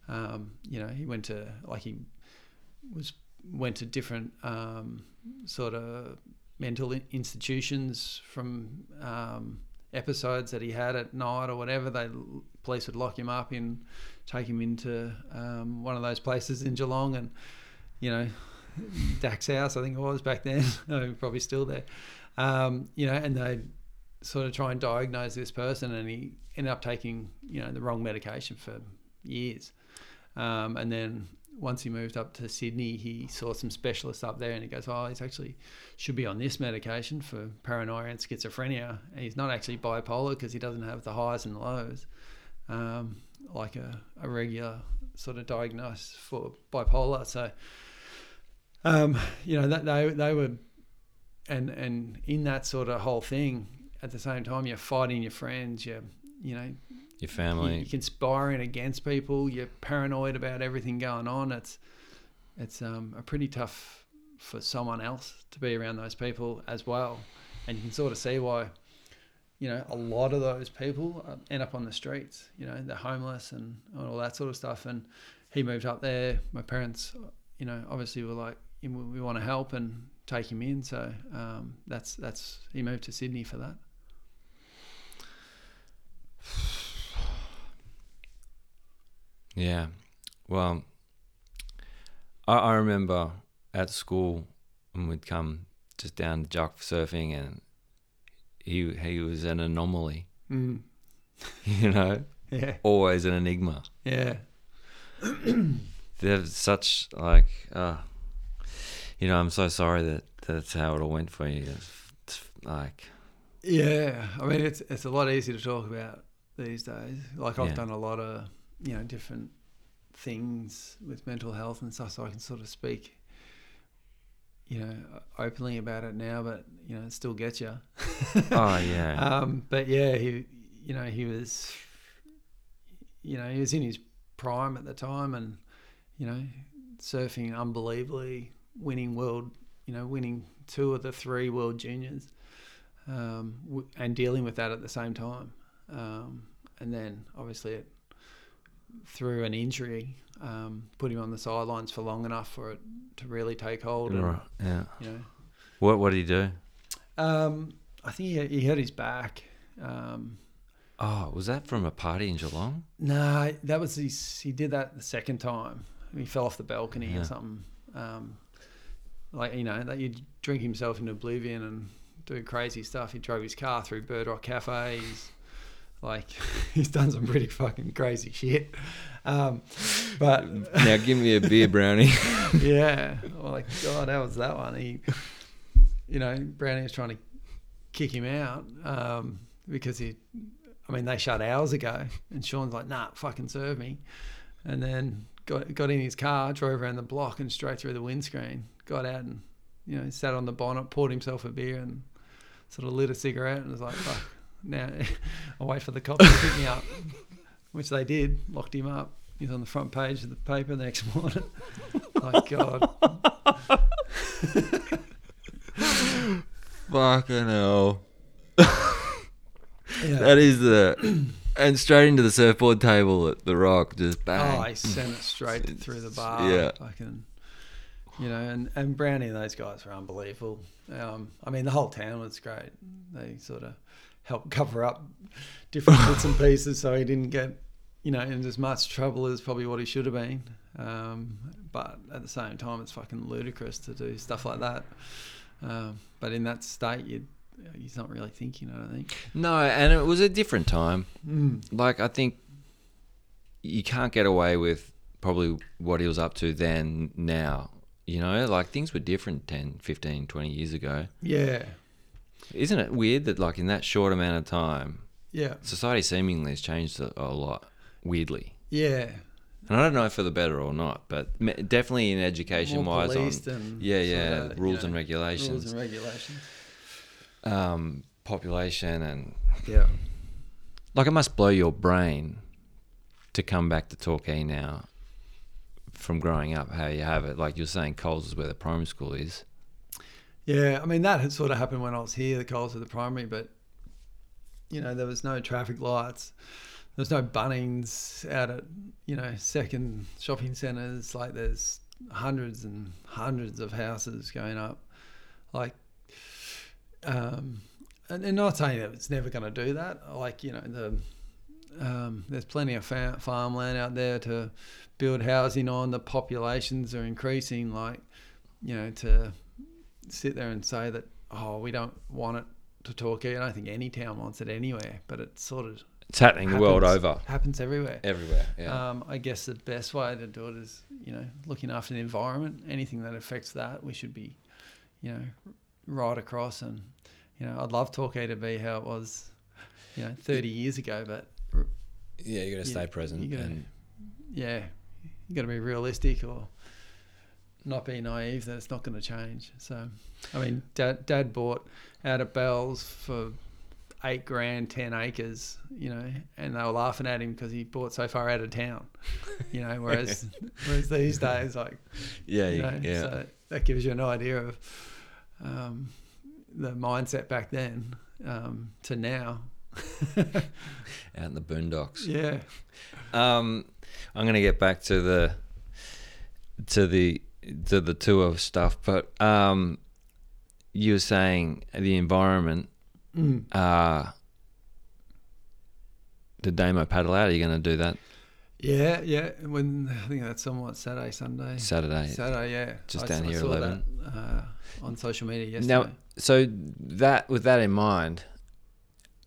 Um, you know, he went to, like, he was, went to different um, sort of mental institutions from um, episodes that he had at night or whatever, they police would lock him up and take him into um, one of those places in Geelong, and you know, Dak's house, I think it was back then, probably still there. Um, you know, and they sort of try and diagnose this person, and he ended up taking you know the wrong medication for years. Um, and then once he moved up to Sydney, he saw some specialists up there, and he goes, "Oh, he's actually should be on this medication for paranoia and schizophrenia. And he's not actually bipolar because he doesn't have the highs and lows, um, like a, a regular sort of diagnosis for bipolar." So, um, you know, that they they were, and and in that sort of whole thing, at the same time, you're fighting your friends, you're you know Your family. you're conspiring against people. You're paranoid about everything going on. It's it's um, a pretty tough for someone else to be around those people as well, and you can sort of see why. You know, a lot of those people uh, end up on the streets. You know, they're homeless and all that sort of stuff. And he moved up there. My parents, you know, obviously were like, "We- we want to help and take him in. So um, that's that's he moved to Sydney for that. Yeah. Well, I, I remember at school when we'd come just down to Jock surfing and he he was an anomaly, Mm. you know, Yeah, always an enigma. yeah. There's such like, uh, you know, I'm so sorry that that's how it all went for you. It's like, Yeah, I mean it's it's a lot easier to talk about these days. Like I've Yeah. done a lot of you know different things with mental health and stuff, so I can sort of speak, you know, openly about it now. But you know, it still gets you. oh yeah, Um, but yeah, he, you know, he was, you know, he was in his prime at the time, and you know, surfing unbelievably, winning world, you know, winning two of the three world juniors, um, and dealing with that at the same time, um, and then obviously it through an injury, um, put him on the sidelines for long enough for it to really take hold. And, right, yeah. You know, What what did he do? um, I think he, he hurt his back. Um, Oh, was that from a party in Geelong? No, that was his. He did that the second time. He fell off the balcony Yeah. or something. Um, like you know, that you drink himself into oblivion and do crazy stuff. He drove his car through Bird Rock Cafe. Like, he's done some pretty fucking crazy shit. Um, but Now give me a beer brownie. yeah, well, like God, how was that one? He, you know, Brownie was trying to kick him out um, because he, I mean, they shut hours ago, and Sean's like, "Nah, fucking serve me," and then got got in his car, drove around the block and straight through the windscreen, got out and you know sat on the bonnet, poured himself a beer, and sort of lit a cigarette, and was like, "Fuck." Now I'll wait for the cops to pick me up, which they did. Locked him up. He's on the front page of the paper the next morning. My God. Fucking hell. Yeah. That is the and straight into the surfboard table at the Rock, just bang. Oh, I sent it straight through the bar. Yeah. I can, you know, and, and Brownie and those guys were unbelievable. Um, I mean, the whole town was great. They sort of helped cover up different bits and pieces so he didn't get, you know, in as much trouble as probably what he should have been. Um, but at the same time, it's fucking ludicrous to do stuff like that. Um, but in that state, you he's not really thinking, I don't think. No, and it was a different time. Mm. Like I think you can't get away with probably what he was up to then now. You know, like things were different 10, 15, 20 years ago. Yeah. Isn't it weird that like in that short amount of time, Yeah. society seemingly has changed a, a lot weirdly. Yeah. And I don't know for the better or not, but me- definitely in education More wise, on and yeah, yeah, you rules know, and regulations, Rules and regulations. um, population, and Yeah. like it must blow your brain to come back to Torquay now from growing up. How you have it, like you're saying, Coles is where the primary school is. Yeah, I mean that had sort of happened when I was here. The Coles were the primary, but you know there was no traffic lights. There was no Bunnings out at you know second shopping centres. Like there's hundreds and hundreds of houses going up. Like, um, and, and not saying that it's never going to do that. Like you know, the um, there's plenty of fa- farmland out there to build housing on. The populations are increasing. Like you know, to sit there and say that oh, we don't want it to Torquay. I don't think any town wants it anywhere, but it sort of It's happening the world over, happens everywhere. everywhere. Yeah. Um, I guess the best way to do it is, you know, looking after the environment. Anything that affects that, we should be, you know, right across. And you know, I'd love Torquay to be how it was, you know, 30 years ago. But yeah, you got to you- stay present. gotta- and yeah, you got to be realistic or not be naive that it's not going to change. So, I mean, Dad, Dad bought out of Bells for eight grand, ten acres, you know, and they were laughing at him because he bought so far out of town, you know. Whereas, whereas these days, like, yeah, you know, yeah. so that gives you an idea of um, the mindset back then um, to now. out in the boondocks. Yeah. Um, I'm gonna get back to the to the to the tour of stuff, but um, you were saying the environment. Mm. Uh, the Damo paddle out. Are you going to do that Yeah, yeah. When I think that's on what Saturday, Sunday, Saturday? Saturday, yeah. Just I, down I here, saw 11. That, uh, on social media yesterday. Now, so that with that in mind,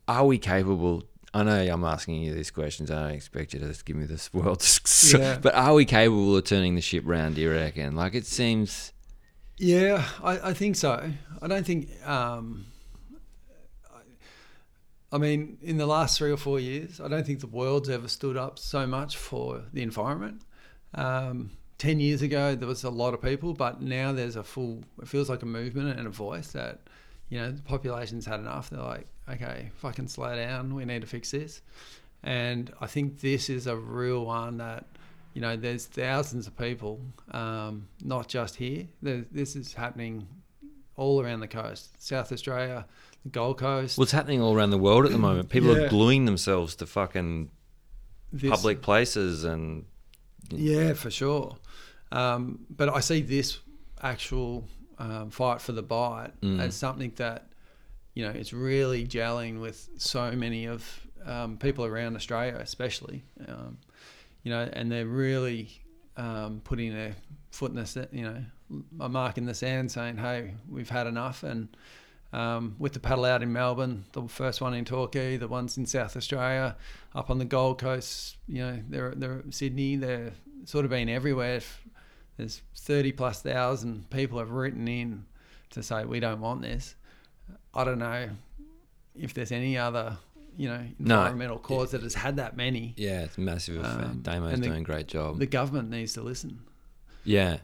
are we capable? I know I'm asking you these questions. I don't expect you to just give me this world, Yeah. but are we capable of turning the ship round? Do you reckon? Like it seems. Yeah, I, I think so. I don't think. Um, I, I mean, in the last three or four years, I don't think the world's ever stood up so much for the environment. Um, Ten years ago, there was a lot of people, but now there's a full. It feels like a movement and a voice that, you know, the population's had enough. They're like, okay, fucking slow down. We need to fix this. And I think this is a real one that you know, there's thousands of people, um, not just here. There, this is happening all around the coast, South Australia, the Gold Coast. What's happening all around the world at the moment? People Yeah. are gluing themselves to fucking This- public places and Yeah, for sure. Um, but I see this actual um, fight for the Bight Mm. as something that, you know, it's really gelling with so many of um, people around Australia, especially. Um, you know, and they're really um, putting their foot in the, you know, a mark in the sand, saying, "Hey, we've had enough." And um, with the paddle out in Melbourne, the first one in Torquay, the ones in South Australia, up on the Gold Coast, you know, they're they're Sydney, they're sort of been everywhere. There's thirty plus thousand people have written in to say we don't want this. I don't know if there's any other, you know, No. environmental cause that has had that many. yeah, it's massive. effect. Um, Damo's the- doing a great job. The government needs to listen yeah.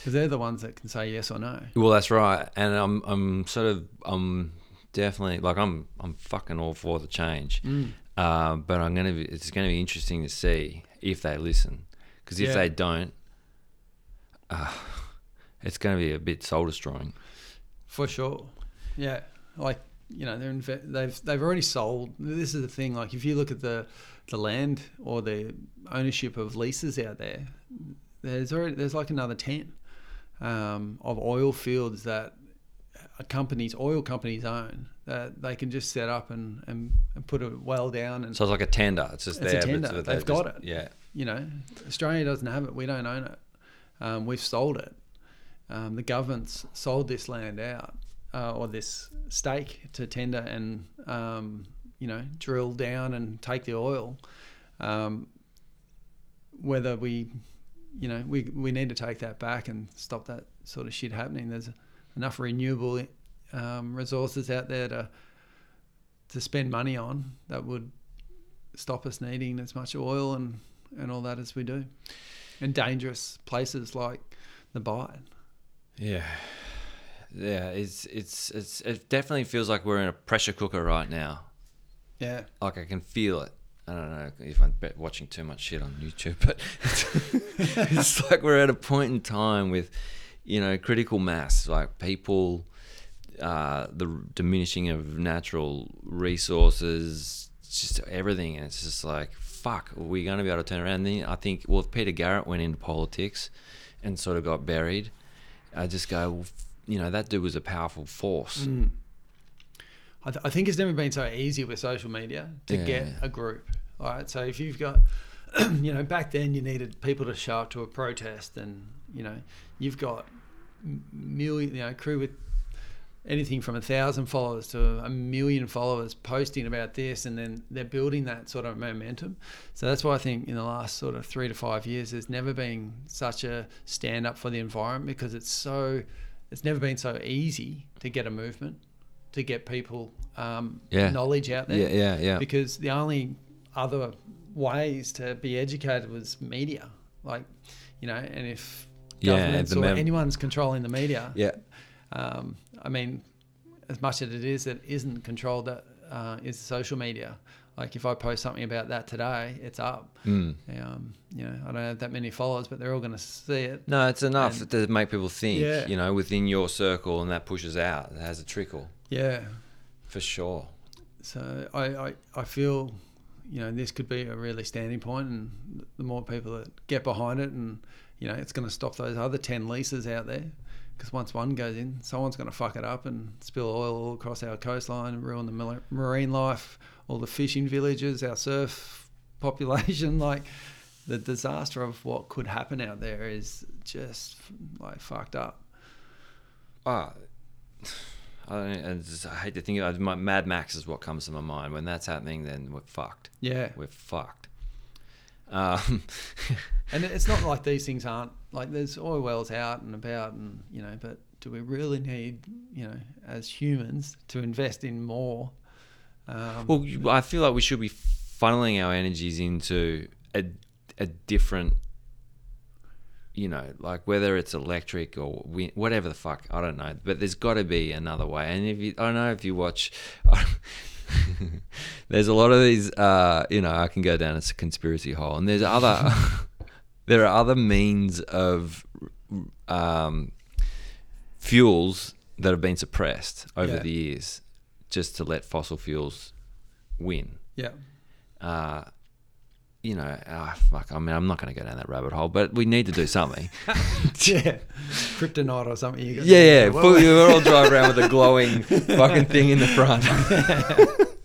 because they're the ones that can say yes or no. Well, that's right, and I'm I'm sort of I'm definitely like I'm I'm fucking all for the change, Mm. uh, but I'm gonna be it's gonna be interesting to see if they listen, because if Yeah. they don't, uh, it's gonna be a bit soul destroying. For sure. Yeah. Like, you know, they're inve- they've they've already sold. This is the thing. Like, if you look at the the land or the ownership of leases out there, there's already there's like another ten um, of oil fields that a companies oil companies own that they can just set up and, and, and put a well down and So it's like a tender. It's just It's there. but tender. it's- They've just- got it. Yeah. you know, Australia doesn't have it. We don't own it. Um, we've sold it. Um, the government's sold this land out uh, or this stake to tender and um, you know drill down and take the oil. Um, whether we, you know, we we need to take that back and stop that sort of shit happening. There's enough renewable um, resources out there to to spend money on that would stop us needing as much oil and, and all that as we do. And dangerous places like the Bight. Yeah. Yeah, it's it's it's it definitely feels like we're in a pressure cooker right now. Yeah. Like I can feel it. I don't know if I'm watching too much shit on YouTube, but it's, it's like we're at a point in time with, you know, critical mass, like people, uh, the diminishing of natural resources, just everything. And it's just like, fuck, are we going to be able to turn around? And then I think, well, if Peter Garrett went into politics and sort of got buried, I just go, well, you know, that dude was a powerful force. Mm. I, th- I think it's never been so easy with social media to Yeah. get a group. All right, so if you've got, you know, back then you needed people to show up to a protest, and you know, you've got million, you know, crew with anything from a thousand followers to a million followers posting about this, and then they're building that sort of momentum. So that's why I think in the last sort of three to five years, there's never been such a stand up for the environment because it's so, it's never been so easy to get a movement, to get people um, Yeah. knowledge out there. Yeah, yeah, yeah. Because the only other ways to be educated was media, like you know, and if governments the or mem- anyone's controlling the media, Yeah. um, I mean, as much as it is that isn't controlled, that uh, is social media. Like if I post something about that today, it's up. Mm. Um, you know, I don't have that many followers, but they're all going to see it. No, it's enough And- to make people think, Yeah. you know, within your circle, and that pushes out. It has a trickle Yeah. for sure. So I, I, I feel, you know, this could be a really standing point, and the more people that get behind it, and you know, it's going to stop those other ten leases out there. Because once one goes in, someone's going to fuck it up and spill oil all across our coastline, and ruin the marine life, all the fishing villages, our surf population. Like the disaster of what could happen out there is just like fucked up. Ah, I, don't, just, I hate to think of it. My- Mad Max is what comes to my mind. When that's happening, then we're fucked. Yeah. We're fucked. Um, And it's not like these things aren't like there's oil wells out and about, and you know, but do we really need, you know, as humans to invest in more? Um, well, I feel like we should be funneling our energies into a, a different, you know, like whether it's electric or wind, whatever the fuck, I don't know. But there's got to be another way. And if you, I don't know if you watch, there's a lot of these, uh, you know, I can go down a conspiracy hole, and there's other, there are other means of um, fuels that have been suppressed over Yeah. the years, just to let fossil fuels win. yeah, Uh, you know, ah, fuck. I mean, I'm not going to go down that rabbit hole, but we need to do something. yeah, kryptonite or something. You yeah, yeah. Well, Full, we're all drive around with a glowing fucking thing in the front.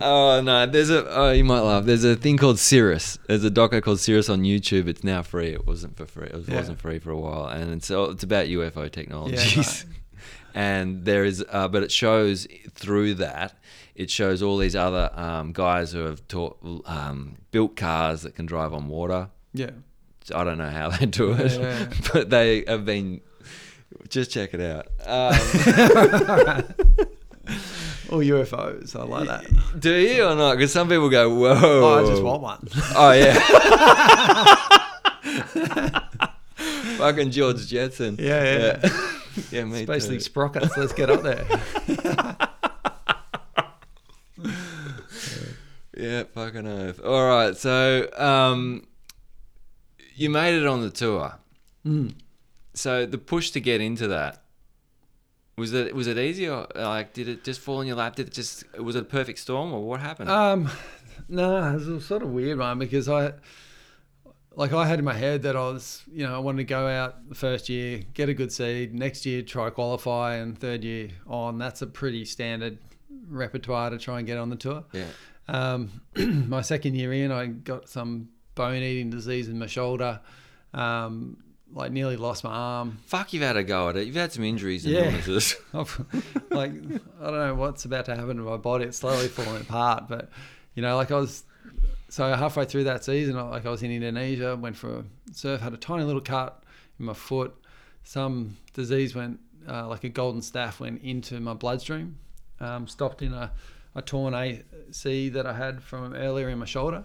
oh no, there's a. Oh, you might laugh. There's a thing called Sirius. There's a doco called Sirius on YouTube. It's now free. It wasn't for free. It was, Yeah. wasn't free for a while, and it's it's about UFO Yeah, technologies. right. And there is, uh, but it shows through that. It shows all these other um, guys who have taught, um, built cars that can drive on water. yeah, I don't know how they do it, Yeah. but they have been. Just check it out. Um, or UFOs. I like that. do you or not? Because some people go, "Whoa!" Oh, I just want one. Oh yeah. Fucking George Jetson. Yeah, yeah. Yeah, yeah me It's basically too. sprockets. Let's get up there. Yeah, fucking oath. All right, so um, you made it on the tour. Mm. So the push to get into that was it was it easy or like did it just fall in your lap? Did it just was it a perfect storm or what happened? Um, no, it was a sort of weird one because I, like, I had in my head that I was, you know, I wanted to go out the first year, get a good seed, next year try qualify, and third year on. That's a pretty standard repertoire to try and get on the tour. yeah. Um, my second year in, I got some bone eating disease in my shoulder. Um, like nearly lost my arm. Fuck, you've had a go at it. You've had some injuries and Yeah. illnesses. Like I don't know what's about to happen to my body. It's slowly falling apart. But you know, like I was so halfway through that season, like I was in Indonesia, went for a surf, had a tiny little cut in my foot. Some disease went uh, like a golden staph, went into my bloodstream. Um, stopped in a, a torn AC that I had from earlier in my shoulder.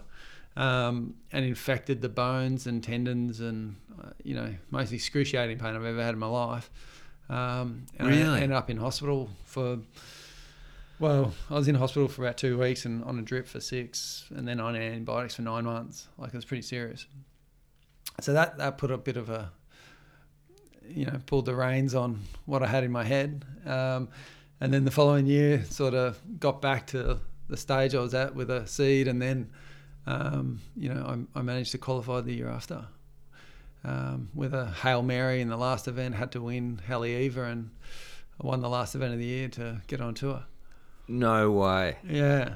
Um, and infected the bones and tendons and uh, you know most excruciating pain I've ever had in my life. Um, and Really? I ended up in hospital for well, I was in hospital for about two weeks and on a drip for six, and then on antibiotics for nine months. Like it was pretty serious. So that that put a bit of a, you know, pulled the reins on what I had in my head. Um, and then the following year, sort of got back to the stage I was at with a seed, and then, um, you know, I, I managed to qualify the year after. Um, with a hail mary in the last event, had to win Haleiwa, and I won the last event of the year to get on tour. No way. Yeah.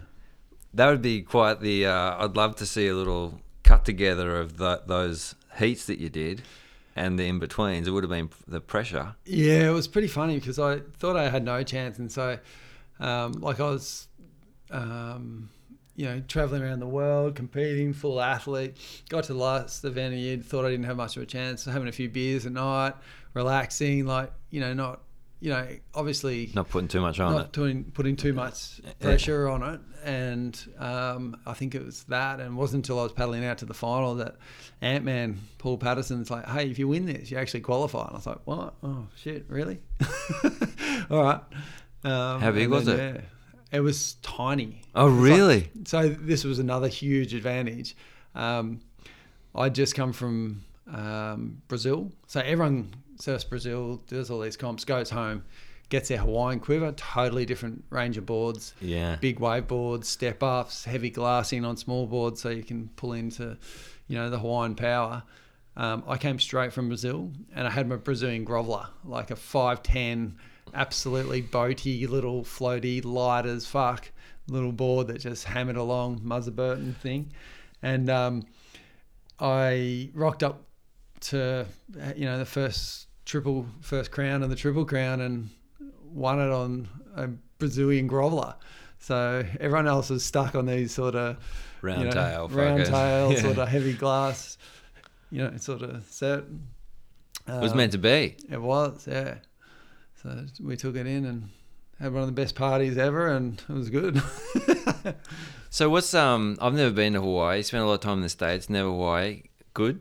That would be quite the. Uh, I'd love to see a little cut together of the, those heats that you did, and the in betweens. It would have been the pressure. Yeah, it was pretty funny because I thought I had no chance, and so, um, like, I was, um, you know, traveling around the world, competing, full athlete. Got to the last event of the year, thought I didn't have much of a chance. Having a few beers at night, relaxing, like, you know, not, you know, obviously Not putting too much on not it. putting putting too much pressure on it, and um, I think it was that. And it wasn't until I was paddling out to the final that Ant Man Paul Patterson's like, "Hey, if you win this, you actually qualify." And I was like, "What? Oh shit, really? All right." Um, How big was then, it? Yeah, it was tiny. Oh, was like- really? so this was another huge advantage. Um, I'd just come from um, Brazil, so everyone surfs Brazil, does all these comps, goes home, gets their Hawaiian quiver, totally different range of boards. Yeah. Big wave boards, step ups, heavy glassing on small boards, so you can pull into, you know, the Hawaiian power. Um, I came straight from Brazil, and I had my Brazilian groveler, like a five ten, absolutely boaty little floaty, light as fuck little board that just hammered along Muzzer Burton thing, and um, I rocked up to you know the first triple first crown and the triple crown and won it on a Brazilian groveler. So everyone else was stuck on these sort of Round you know, tail, round tail, Yeah. sort of heavy glass, you know, sort of set. It was meant to be. It was, yeah. So we took it in and had one of the best parties ever, and it was good. So what's um? I've never been to Hawaii. Spent a lot of time in the states. Never Hawaii. Good.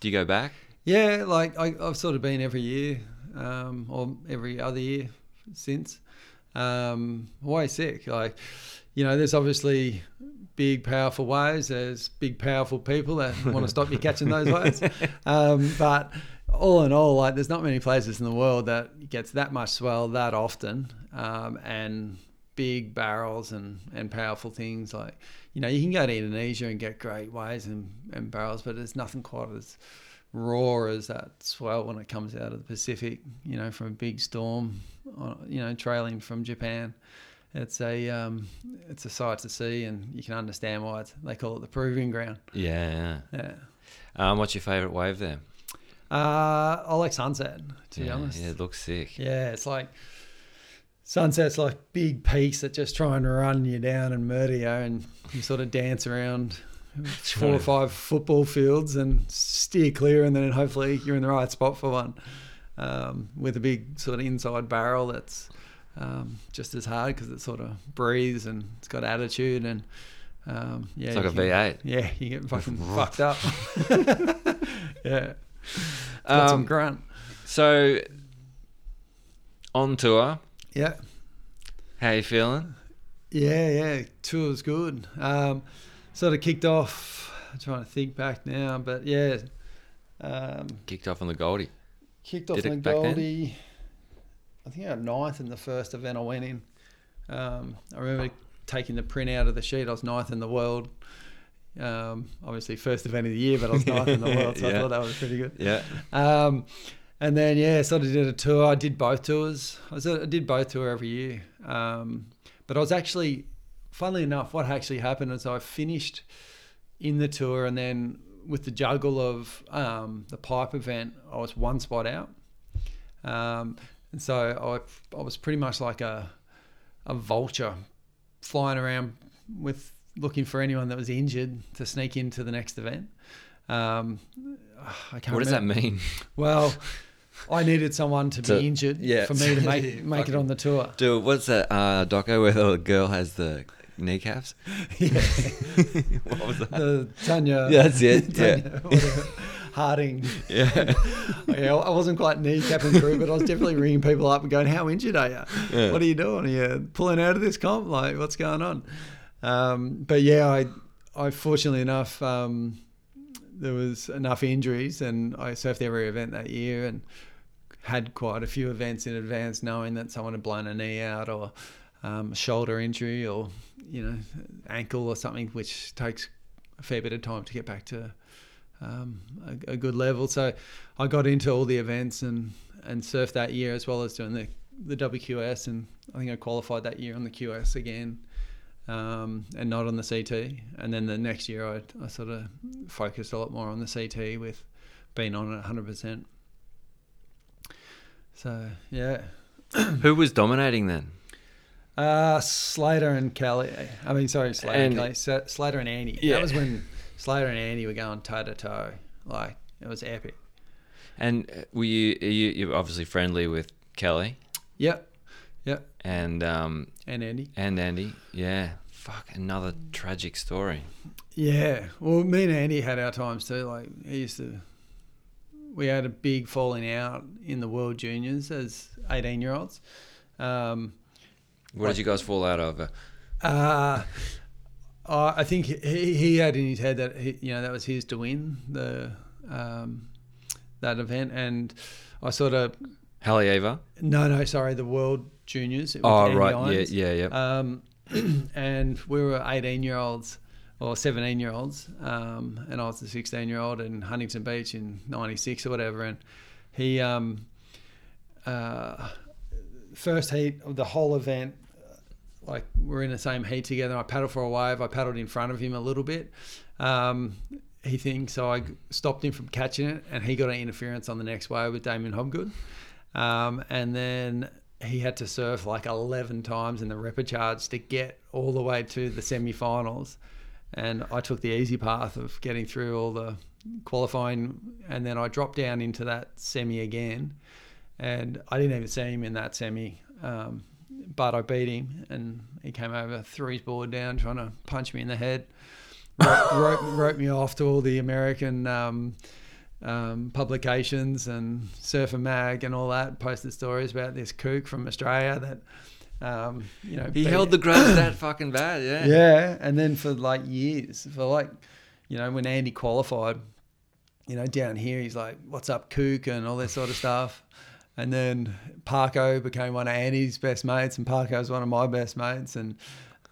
Do you go back? Yeah, like I, I've sort of been every year, um, or every other year since. Um, sick. Like, you know, there's obviously big, powerful waves. There's big, powerful people that want to stop you catching those waves. Um, but all in all, like, there's not many places in the world that gets that much swell that often, um, and big barrels and, and powerful things. Like, you know, you can go to Indonesia and get great waves and, and barrels, but there's nothing quite as raw as that swell when it comes out of the Pacific, you know, from a big storm, uh, you know, trailing from Japan. It's a um, it's a sight to see, and you can understand why it's, they call it the proving ground. Yeah. Yeah. Um, what's your favourite wave there? Uh, I like sunset, to be honest. yeah, it looks sick. Yeah, it's like sunset's like big peaks that just try and run you down and murder you, and you sort of dance around four or five football fields and steer clear, and then hopefully you're in the right spot for one um, with a big sort of inside barrel that's um, just as hard because it sort of breathes and it's got attitude and. Um, yeah, It's like a can- V8. Yeah, you get fucking fucked up. yeah, got some Um, grunt. So on tour, Yeah, how you feeling? Yeah, yeah, tour was good. Um, sort of kicked off. I'm trying to think back now, but yeah, um, Kicked off on the Goldie. kicked off Did in the? Goldie. I think I got ninth in the first event I went in. Um, I remember taking the print out of the sheet. I was ninth in the world. Um, obviously, first event of the year, but I was ninth in the world, so I thought that was pretty good. Yeah. Um, and then yeah, sort of did a tour. I did both tours. I, was, I did both tour every year. Um, but I was actually, funnily enough, what actually happened is I finished in the tour, and then with the juggle of um, the pipe event, I was one spot out. Um, and so I, I was pretty much like a, a vulture flying around with looking for anyone that was injured to sneak into the next event. Um, I can't What does that mean? well, I needed someone to, To- be injured yeah. for me to make make it on the tour. Dude, what's that uh, doco where the girl has the kneecaps? Yeah. what was that? The Tanya. Yeah, that's it, Tanya, whatever, Harding. Yeah. yeah, I wasn't quite kneecapping through, but I was definitely ringing people up and going, "How injured are you? Yeah. What are you doing? Are you pulling out of this comp? Like, what's going on?" Um, but yeah, I, I fortunately enough, um, there was enough injuries, and I surfed every event that year, and had quite a few events in advance, knowing that someone had blown a knee out or um, shoulder injury or you know ankle or something, which takes a fair bit of time to get back to um, a, a good level. So I got into all the events and and surfed that year as well as doing the the WQS, and I think I qualified that year on the QS again, um, and not on the CT. And then the next year, I, I sort of focused a lot more on the CT with being on it 100%. So yeah, Who was dominating then? Uh, Slater and Kelly. I mean, sorry, Slater and, Kelly. Slater and Andy. Yeah. That was when Slater and Andy were going toe to toe. Like it was epic. And uh, were you, are you you're obviously friendly with Kelly Yep. Yep. and um, And Andy. and Andy? Yeah. Fuck, another tragic story. Yeah. Well, me and Andy had our times too. Like he used to. We had a big falling out in the World Juniors as eighteen-year-olds. Um, What did you guys fall out over? Uh, I think he, he had in his head that he, you know that was his to win the um, that event, and I sort of Halle no no sorry the World Juniors. Oh, right. Irons. Yeah, yeah, yeah. Um, and we were eighteen year olds or seventeen year olds, um, and I was the sixteen year old in Huntington Beach in '96 or whatever, and he um, uh, first heat of the whole event like we're in the same heat together. I paddled for a wave. I paddled in front of him a little bit. Um, he thinks so. I stopped him from catching it, and he got an interference on the next wave with Damien Hobgood. Um, and then he had to surf like 11 times in the repechage to get all the way to the semi-finals. And I took the easy path of getting through all the qualifying, and then I dropped down into that semi again, and I didn't even see him in that semi. Um, but I beat him, and he came over, threw his board down, trying to punch me in the head. Wrote, me off to all the American um, um, publications and Surfer Mag and all that. Posted stories about this kook from Australia that, um, you know, He beat- held the grudge that fucking bad, yeah. yeah, and then for like years, for like, you know, when Andy qualified, you know, down here he's like, "What's up, kook?" and all that sort of stuff. And then Parko became one of Andy's best mates, and Parko was one of my best mates. And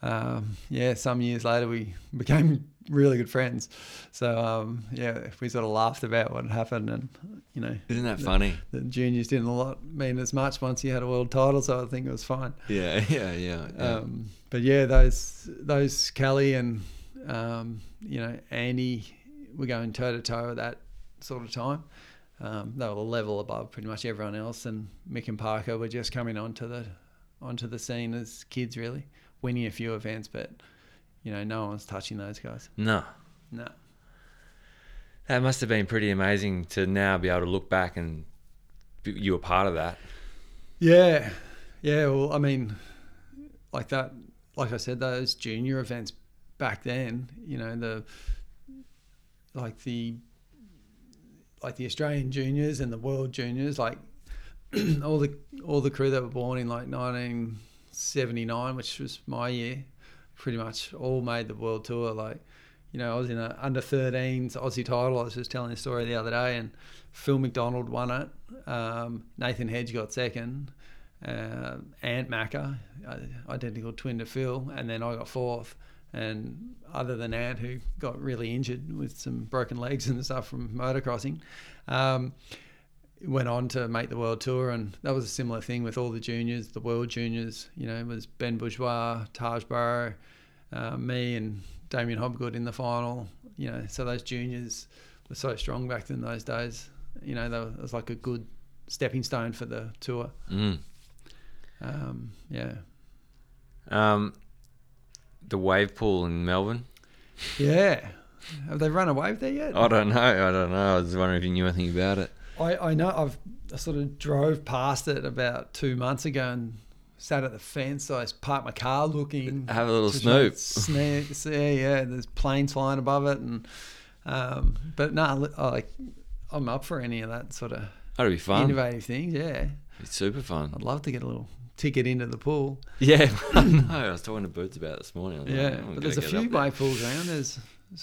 um, yeah, some years later we became really good friends. So um, yeah, we sort of laughed about what had happened, and you know, Isn't that funny? the juniors didn't a lot mean as much once you had a world title, so I think it was fine. Yeah, yeah, yeah. yeah. Um, but yeah, those those Kelly and um, you know Andy were going toe to toe at that sort of time. Um, they were a level above pretty much everyone else, and Mick and Parko were just coming onto the onto the scene as kids, really winning a few events, but you know no one was touching those guys. no. No. That must have been pretty amazing to now be able to look back and you were part of that. Yeah, yeah. Well, I mean, like that, like I said, those junior events back then, you know, the like the like the Australian juniors and the world juniors, like all the all the crew that were born in like 1979, which was my year, pretty much all made the world tour. Like, you know, I was in a under 13s Aussie title. I was just telling a story the other day, and Phil McDonald won it. Um, Nathan Hedge got second. Uh, Ant Macker, uh, identical twin to Phil, and then I got fourth. And other than Ant, who got really injured with some broken legs and stuff from motocrossing, um, went on to make the world tour, and that was a similar thing with all the juniors, the world juniors. You know, it was Ben Bourgeois, Taj Burrow, uh, me, and Damien Hobgood in the final. You know, so those juniors were so strong back in those days. You know, it was like a good stepping stone for the tour. Mm. Um, yeah, Um, the wave pool in Melbourne. yeah. Have they run a wave there yet? I don't know. I don't know. I was wondering if you knew anything about it. I, I know I've I sort of drove past it about two months ago and sat at the fence. I parked my car looking. Have a little snoop. see, yeah, there's planes flying above it, and um, but no, like I'm up for any of that sort of That'd be fun. innovative things. Yeah, It's super fun. I'd love to get a little ticket into the pool. Yeah, I know. I was talking to Boots about it this morning. Like, Yeah, but there's a few up there." pools around. There's,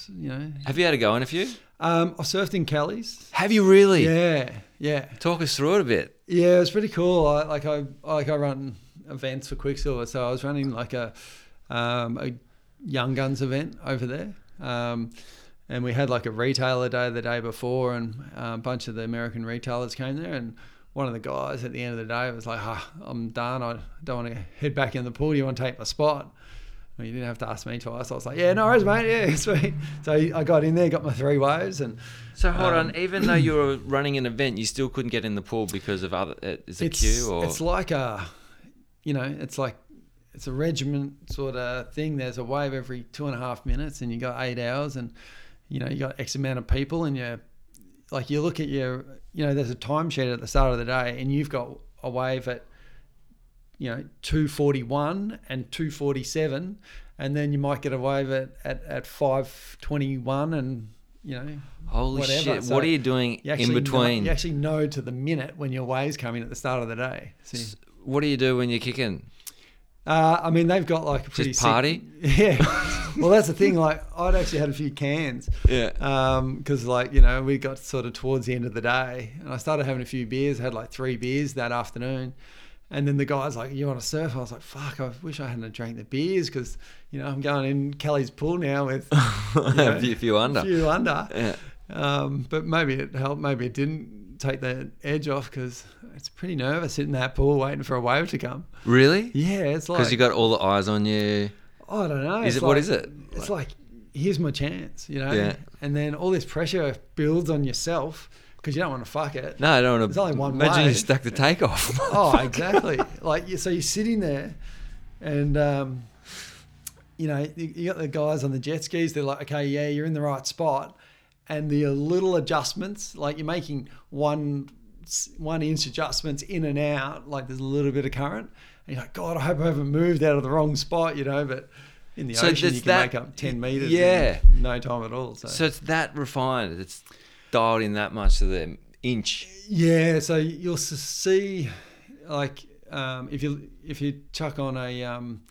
you know, Have you had a go in a few? um, I surfed in Kelly's. Have you really? Yeah, yeah. Talk us through it a bit. Yeah, it was pretty cool. I, like I like I run events for Quiksilver, so I was running like a um, a Young Guns event over there, um, and we had like a retailer day the day before, and a bunch of the American retailers came there, and one of the guys at the end of the day was like, ah, I'm done. I don't want to head back in the pool. Do you want to take my spot? Well, you didn't have to ask me twice. I was like, yeah, no worries, mate. Yeah, sweet. So I got in there, got my three waves, and So hold Um, on, even though you were running an event, you still couldn't get in the pool because of other. uh, Is it it's queue or? it's like a, you know, it's like it's a regiment sort of thing. There's a wave every two and a half minutes, and you got eight hours, and you know you got X amount of people, and you like you look at your, you know, there's a timesheet at the start of the day, and you've got a wave at, you know, two forty one and two forty seven, and then you might get a wave at at, at five twenty one, and you know. Holy whatever. shit! So what are you doing you in between? Know, you actually know to the minute when your waves come in at the start of the day. See? What do you do when you're kicking? Uh, I mean, they've got like a pretty sick- party? yeah. well, that's the thing. Like, I'd actually had a few cans. Yeah. Because, like, you know, we got sort of towards the end of the day, and I started having a few beers. I had like three beers that afternoon. And then the guy's like, "You want to surf?" I was like, "Fuck! I wish I hadn't drank the beers because, you know, I'm going in Kelly's pool now with you know, a few, few under. a few under." Yeah. Um, but maybe it helped. Maybe it didn't take the edge off because it's pretty nervous sitting in that pool waiting for a wave to come. Really? Yeah, it's like Because you got all the eyes on you. I don't know. Is it- what like- is it? It's like here's my chance, you know. Yeah. And then all this pressure builds on yourself because you don't want to fuck it. No, I don't want There's to. only one Imagine you stuck the takeoff. Oh, exactly. like so you're sitting there, and um, you know you, you got the guys on the jet skis. They're like, okay, yeah, you're in the right spot, and the little adjustments, like you're making one one inch adjustments in and out, like there's a little bit of current. And you're like, God, I hope I haven't moved out of the wrong spot, you know. But in the So ocean, you can that- make up ten meters, Yeah. in no time at all. So, so it's that refined. It's dialed in that much to the inch. Yeah, so you'll see, like, um, if you if you chuck on a, um,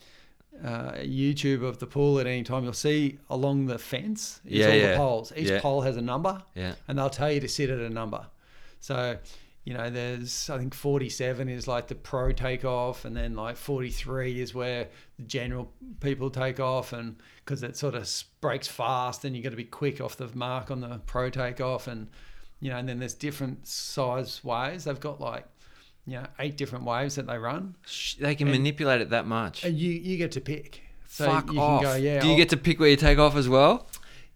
uh, YouTube of the pool at any time, you'll see along the fence is Yeah, all yeah. the poles. Each Yeah. pole has a number, Yeah. and they'll tell you to sit at a number. So, you know, there's I think 47 is like the pro takeoff, and then like 43 is where the general people take off, and because it sort of breaks fast, and you've got to be quick off the mark on the pro takeoff, and you know, and then there's different size waves. They've got like you know eight different waves that they run, They can And- manipulate it that much. and you you get to pick. So Fuck you off. can go, yeah. Do you I'll- get to pick where you take off as well?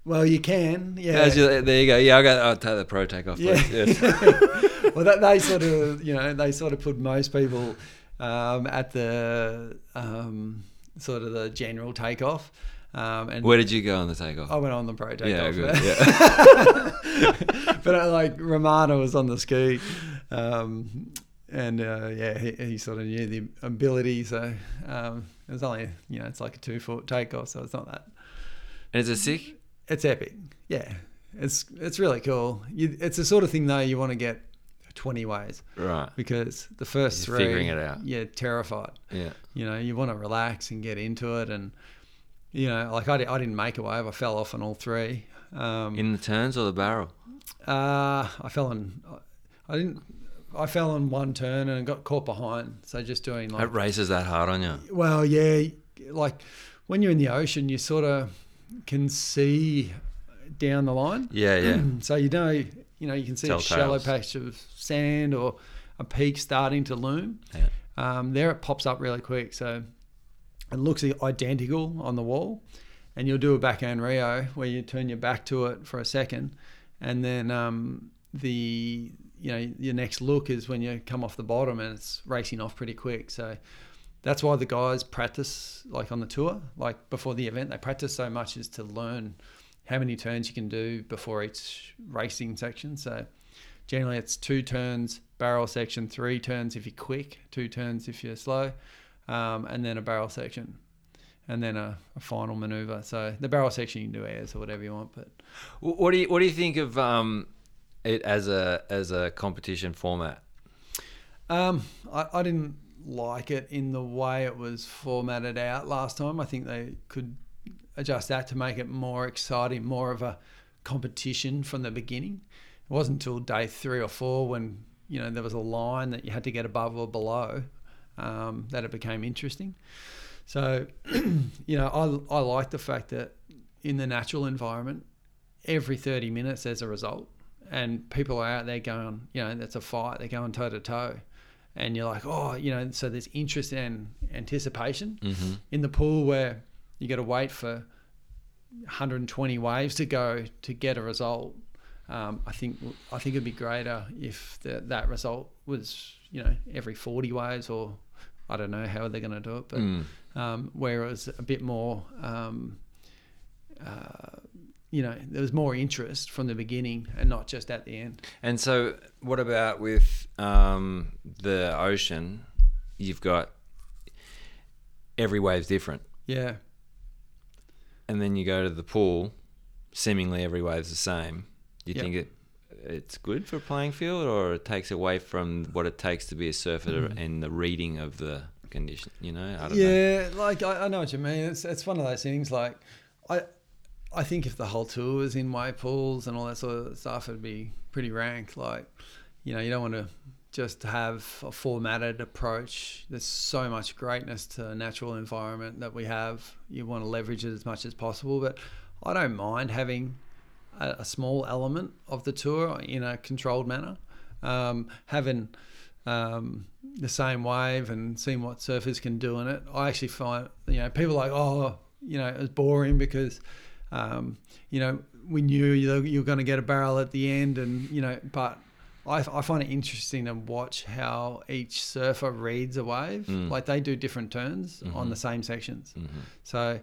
Well, you can, yeah. As you- there you go. Yeah, I'll, go, I'll take the pro take off. Yeah. Yes. well, that, they sort of, you know, they sort of put most people um, at the um, sort of the general takeoff. Um, and Where did you go on the takeoff? I went on the pro takeoff. yeah, Yeah. but uh, like Romano was on the ski, um, and uh, yeah, he, he sort of knew the ability. So um, it was only, you know, it's like a two foot takeoff, so it's not that. and is it sick? It's epic. Yeah, it's it's really cool. You, it's the sort of thing though you want to get twenty ways Right. because the first You're three, figuring it out. you're terrified. Yeah. You know, you want to relax and get into it, and you know, like I, I didn't make a wave. I fell off on all three. Um, In the turns or the barrel? uh, I fell on. I didn't. I fell on one turn and got caught behind. So just doing like It races that hard on you. well, yeah, like when you're in the ocean, you sort of can see down the line. Yeah, yeah. So you know, you know, you can see a shallow patch of sand or a peak starting to loom. Yeah. Um, there it pops up really quick, so it looks identical on the wall. And you'll do a backhand reo where you turn your back to it for a second, and then um, the you know your next look is when you come off the bottom and it's racing off pretty quick. So that's why the guys practice like on the tour, like before the event, they practice so much is to learn how many turns you can do before each racing section. So generally it's two turns barrel section, three turns if you're quick, two turns if you're slow, um, and then a barrel section. And then a, a final maneuver. So the barrel section you can do airs or whatever you want, but What do you What do you think of um, it as a as a competition format? Um, I, I didn't like it in the way it was formatted out last time. I think they could adjust that to make it more exciting, more of a competition from the beginning. It wasn't until day three or four when you know there was a line that you had to get above or below um, that it became interesting. So, you know, I I like the fact that in the natural environment, every thirty minutes there's a result, and people are out there going, you know, that's a fight. They're going toe to toe, and you're like, oh, you know, so there's interest and anticipation in the pool where you got to wait for 120 waves to go to get a result. Um, I think I think it'd be greater if the, that result was you know every 40 waves or I don't know how they're going to do it, but um, where it was a bit more. Um, uh, you know, there was more interest from the beginning and not just at the end. And so, what about with um, the ocean? You've got every wave's different, Yeah, and then you go to the pool. Seemingly every wave's the same. Do you Yep. think it it's good for playing field, or it takes away from what it takes to be a surfer and the reading of the condition? You know, I don't know. yeah, like I, I know what you mean. It's it's one of those things. Like I think if the whole tour was in wave pools and all that sort of stuff, it'd be pretty rank. Like you know, you don't want to just have a formatted approach. There's so much greatness to natural environment that we have. You want to leverage it as much as possible, but I don't mind having a, a small element of the tour in a controlled manner. Um, having um, the same wave and seeing what surfers can do in it. I actually find, you know, people like, oh, you know, it was boring because, um, you know, we knew you you were going to get a barrel at the end, and you know, but I, I find it interesting to watch how each surfer reads a wave. Mm. Like they do different turns on mm-hmm. the same sections. Mm-hmm. So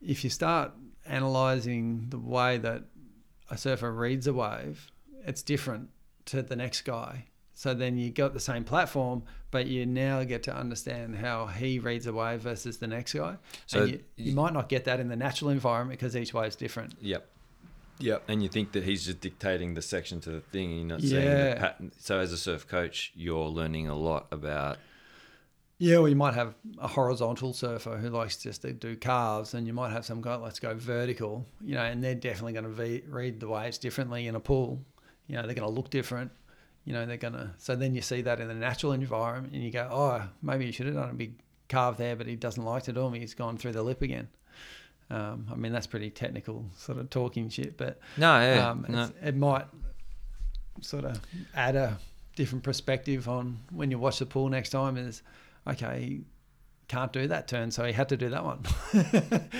if you start analyzing the way that a surfer reads a wave, it's different to the next guy. So then you got the same platform, but you now get to understand how he reads a wave versus the next guy. So So you, you might not get that in the natural environment because each wave is different. Yep. Yep. And you think that he's just dictating the section to the thing, and you're not seeing the pattern. So as a surf coach, you're learning a lot about. Yeah, well, you might have a horizontal surfer who likes just to do carves, and you might have some guy let's go vertical, you know, and they're definitely going to ve- read the waves differently in a pool. You know, they're going to look different. You know, they're going to. So then you see that in the natural environment, and you go, oh, maybe you should have done a big carve there, but he doesn't like to do them. He's gone through the lip again. Um, I mean, that's pretty technical sort of talking shit, but No, yeah, um, no. it might sort of add a different perspective on when you watch the pool next time. Is okay, can't do that turn, so he had to do that one.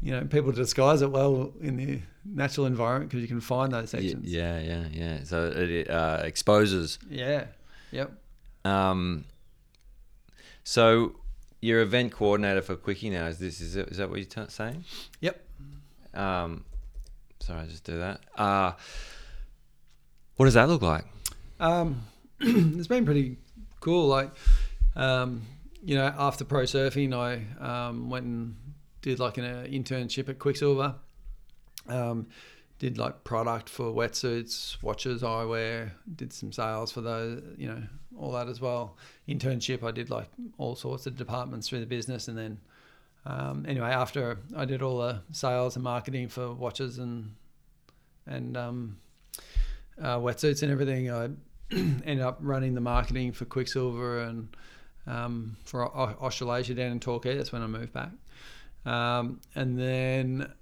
you know, people disguise it well in the natural environment because you can find those sections. Yeah, yeah, yeah. So it uh, exposes. Yeah. Yep. Um, so you're event coordinator for Quickie now. Is this is, it, is that what you're t- saying? Yep. Um, sorry, I just do that. Uh, what does that look like? Um, it's been pretty cool. Like, um, you know, after pro surfing, I um, went and did like an uh, internship at Quiksilver. Um, did like product for wetsuits, watches, eyewear. Did some sales for those, you know, all that as well. Internship, I did like all sorts of departments through the business, and then um, anyway, after I did all the sales and marketing for watches and and um, uh, wetsuits and everything, I ended up running the marketing for Quiksilver and um, for Au- Australasia down in Torquay. That's when I moved back. Um, and then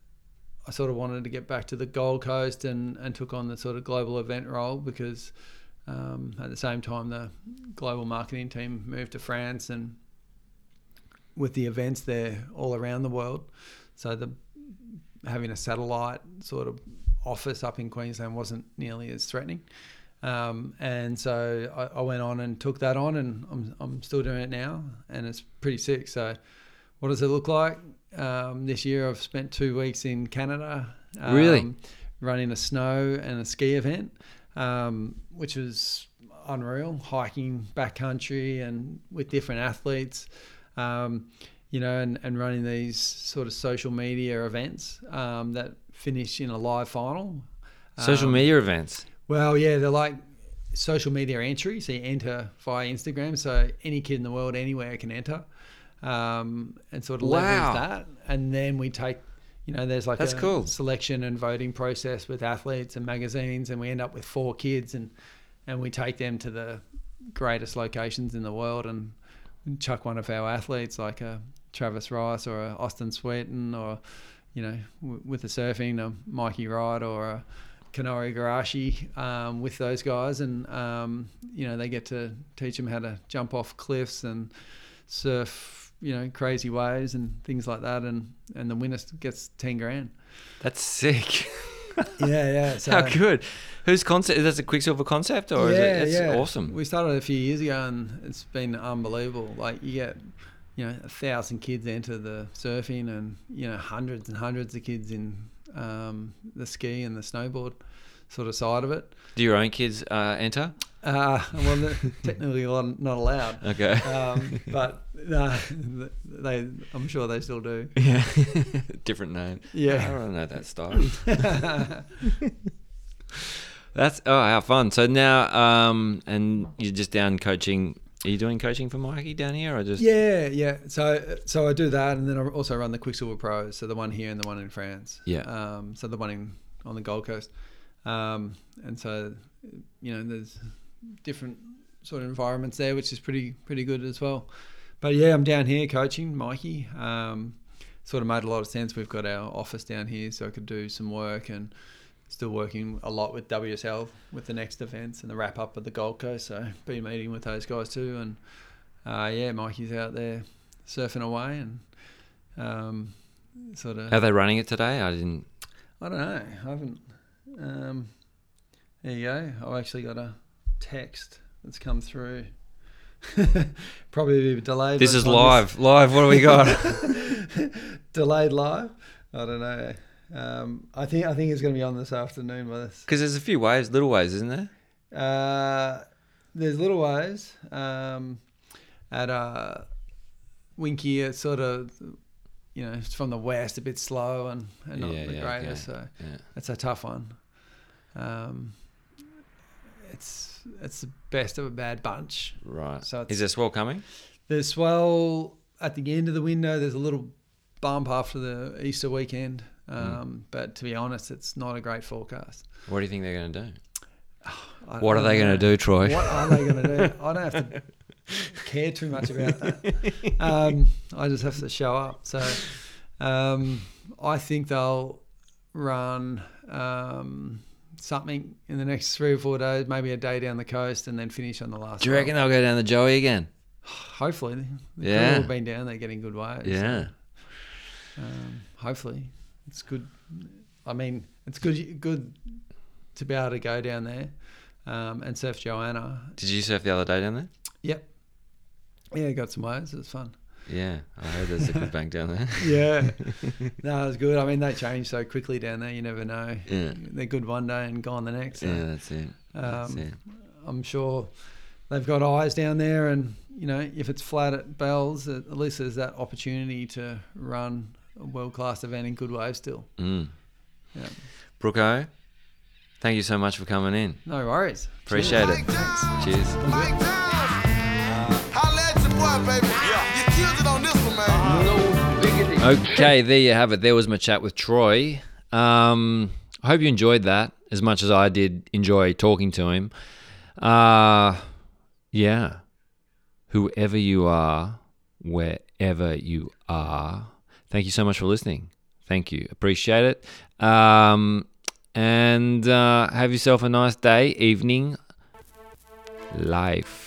I sort of wanted to get back to the Gold Coast and, and took on the sort of global event role because um, at the same time the global marketing team moved to France and with the events there all around the world. So the having a satellite sort of office up in Queensland wasn't nearly as threatening. Um, and so I, I went on and took that on, and I'm, I'm still doing it now, and it's pretty sick. So, what does it look like? Um, this year, I've spent two weeks in Canada, um, Really? running a snow and a ski event, um, which was unreal. Hiking backcountry and with different athletes, um, you know, and, and running these sort of social media events um, that finish in a live final. Social Um, media events. well, yeah, they're like social media entry. So you enter via Instagram. So any kid in the world, anywhere, can enter, um, and sort of Wow. leverage that. And then we take, you know, there's like That's a cool. selection and voting process with athletes and magazines, and we end up with four kids, and and we take them to the greatest locations in the world, and chuck one of our athletes like a Travis Rice or a Austin Sweetin or you know, w- with the surfing, a Mikey Wright or a Kanoa Igarashi um, with those guys, and um, you know they get to teach them how to jump off cliffs and surf, you know, crazy waves and things like that, and and the winner gets ten grand. That's sick. Yeah, yeah. So, How good. Whose concept? Is that a Quiksilver concept or is it? That's awesome. We started a few years ago, and it's been unbelievable. Like you get, you know, a thousand kids enter the surfing, and you know, hundreds and hundreds of kids in um, the ski and the snowboard sort of side of it. Do your own kids uh, enter? Uh, well, they're technically not allowed. Okay. Um, but uh, they, I'm sure they still do. Yeah. Different name. Yeah. I don't know that style. That's oh how fun. So now um and you're just down coaching are you doing coaching for Mikey down here or just Yeah, yeah. So, so I do that, and then I also run the Quiksilver Pros. So the one here and the one in France. Yeah. Um, so the one in on the Gold Coast, um, and so you know there's different sort of environments there, which is pretty pretty good as well. But yeah, I'm down here coaching Mikey. Um, sort of made a lot of sense. We've got our office down here, so I could do some work and still working a lot with WSL with the next events and the wrap up of the Gold Coast. So been meeting with those guys too, and uh, yeah, Mikey's out there surfing away and um, sort of. Are they running it today? I didn't I don't know. I haven't. Um, there you go. I've actually got a text that's come through. Probably bit delayed. This is the time live. Live, what do we got? delayed live. I don't know. Um, I think I think it's going to be on this afternoon by this. Because there's a few waves, little waves, isn't there? Uh, there's little waves um, at uh, Winky. It's sort of you know it's from the west, a bit slow and, and not Yeah, the yeah, greatest. okay. So Yeah. it's a tough one. Um, it's it's the best of a bad bunch. Right. So it's- is there swell coming? There's swell at the end of the window. There's a little bump after the Easter weekend. Um, But to be honest, it's not a great forecast. What do you think they're going to do? What are they going to do, Troy? What are they going to do? I don't have to care too much about that. Um, I just have to show up. So um, I think they'll run um, something in the next three or four days, maybe a day down the coast, and then finish on the last. Do you reckon they'll go down the Joey again? Hopefully, the Yeah. been down there getting good waves. Yeah. Um, hopefully, it's good. I mean, it's good good to be able to go down there um, and surf Johanna. Did you surf the other day down there? Yep. Yeah, got some waves. It was fun. Yeah, I heard there's a good bank down there. Yeah. no, it was good. I mean, they change so quickly down there. You never know. Yeah. They're good one day and gone the next. so, Yeah, that's it. That's um, it. I'm sure they've got eyes down there, and you know, if it's flat at Bells, at at least there's that opportunity to run a world class event in good waves still. Mm. Yeah. Brooko, thank you so much for coming in. No worries. Appreciate it. Cheers. Okay, there you have it. There was my chat with Troy. Um, I hope you enjoyed that as much as I did enjoy talking to him. Uh, yeah. Whoever you are, wherever you are, thank you so much for listening. Thank you. Appreciate it. Um, and uh, have yourself a nice day, evening, life.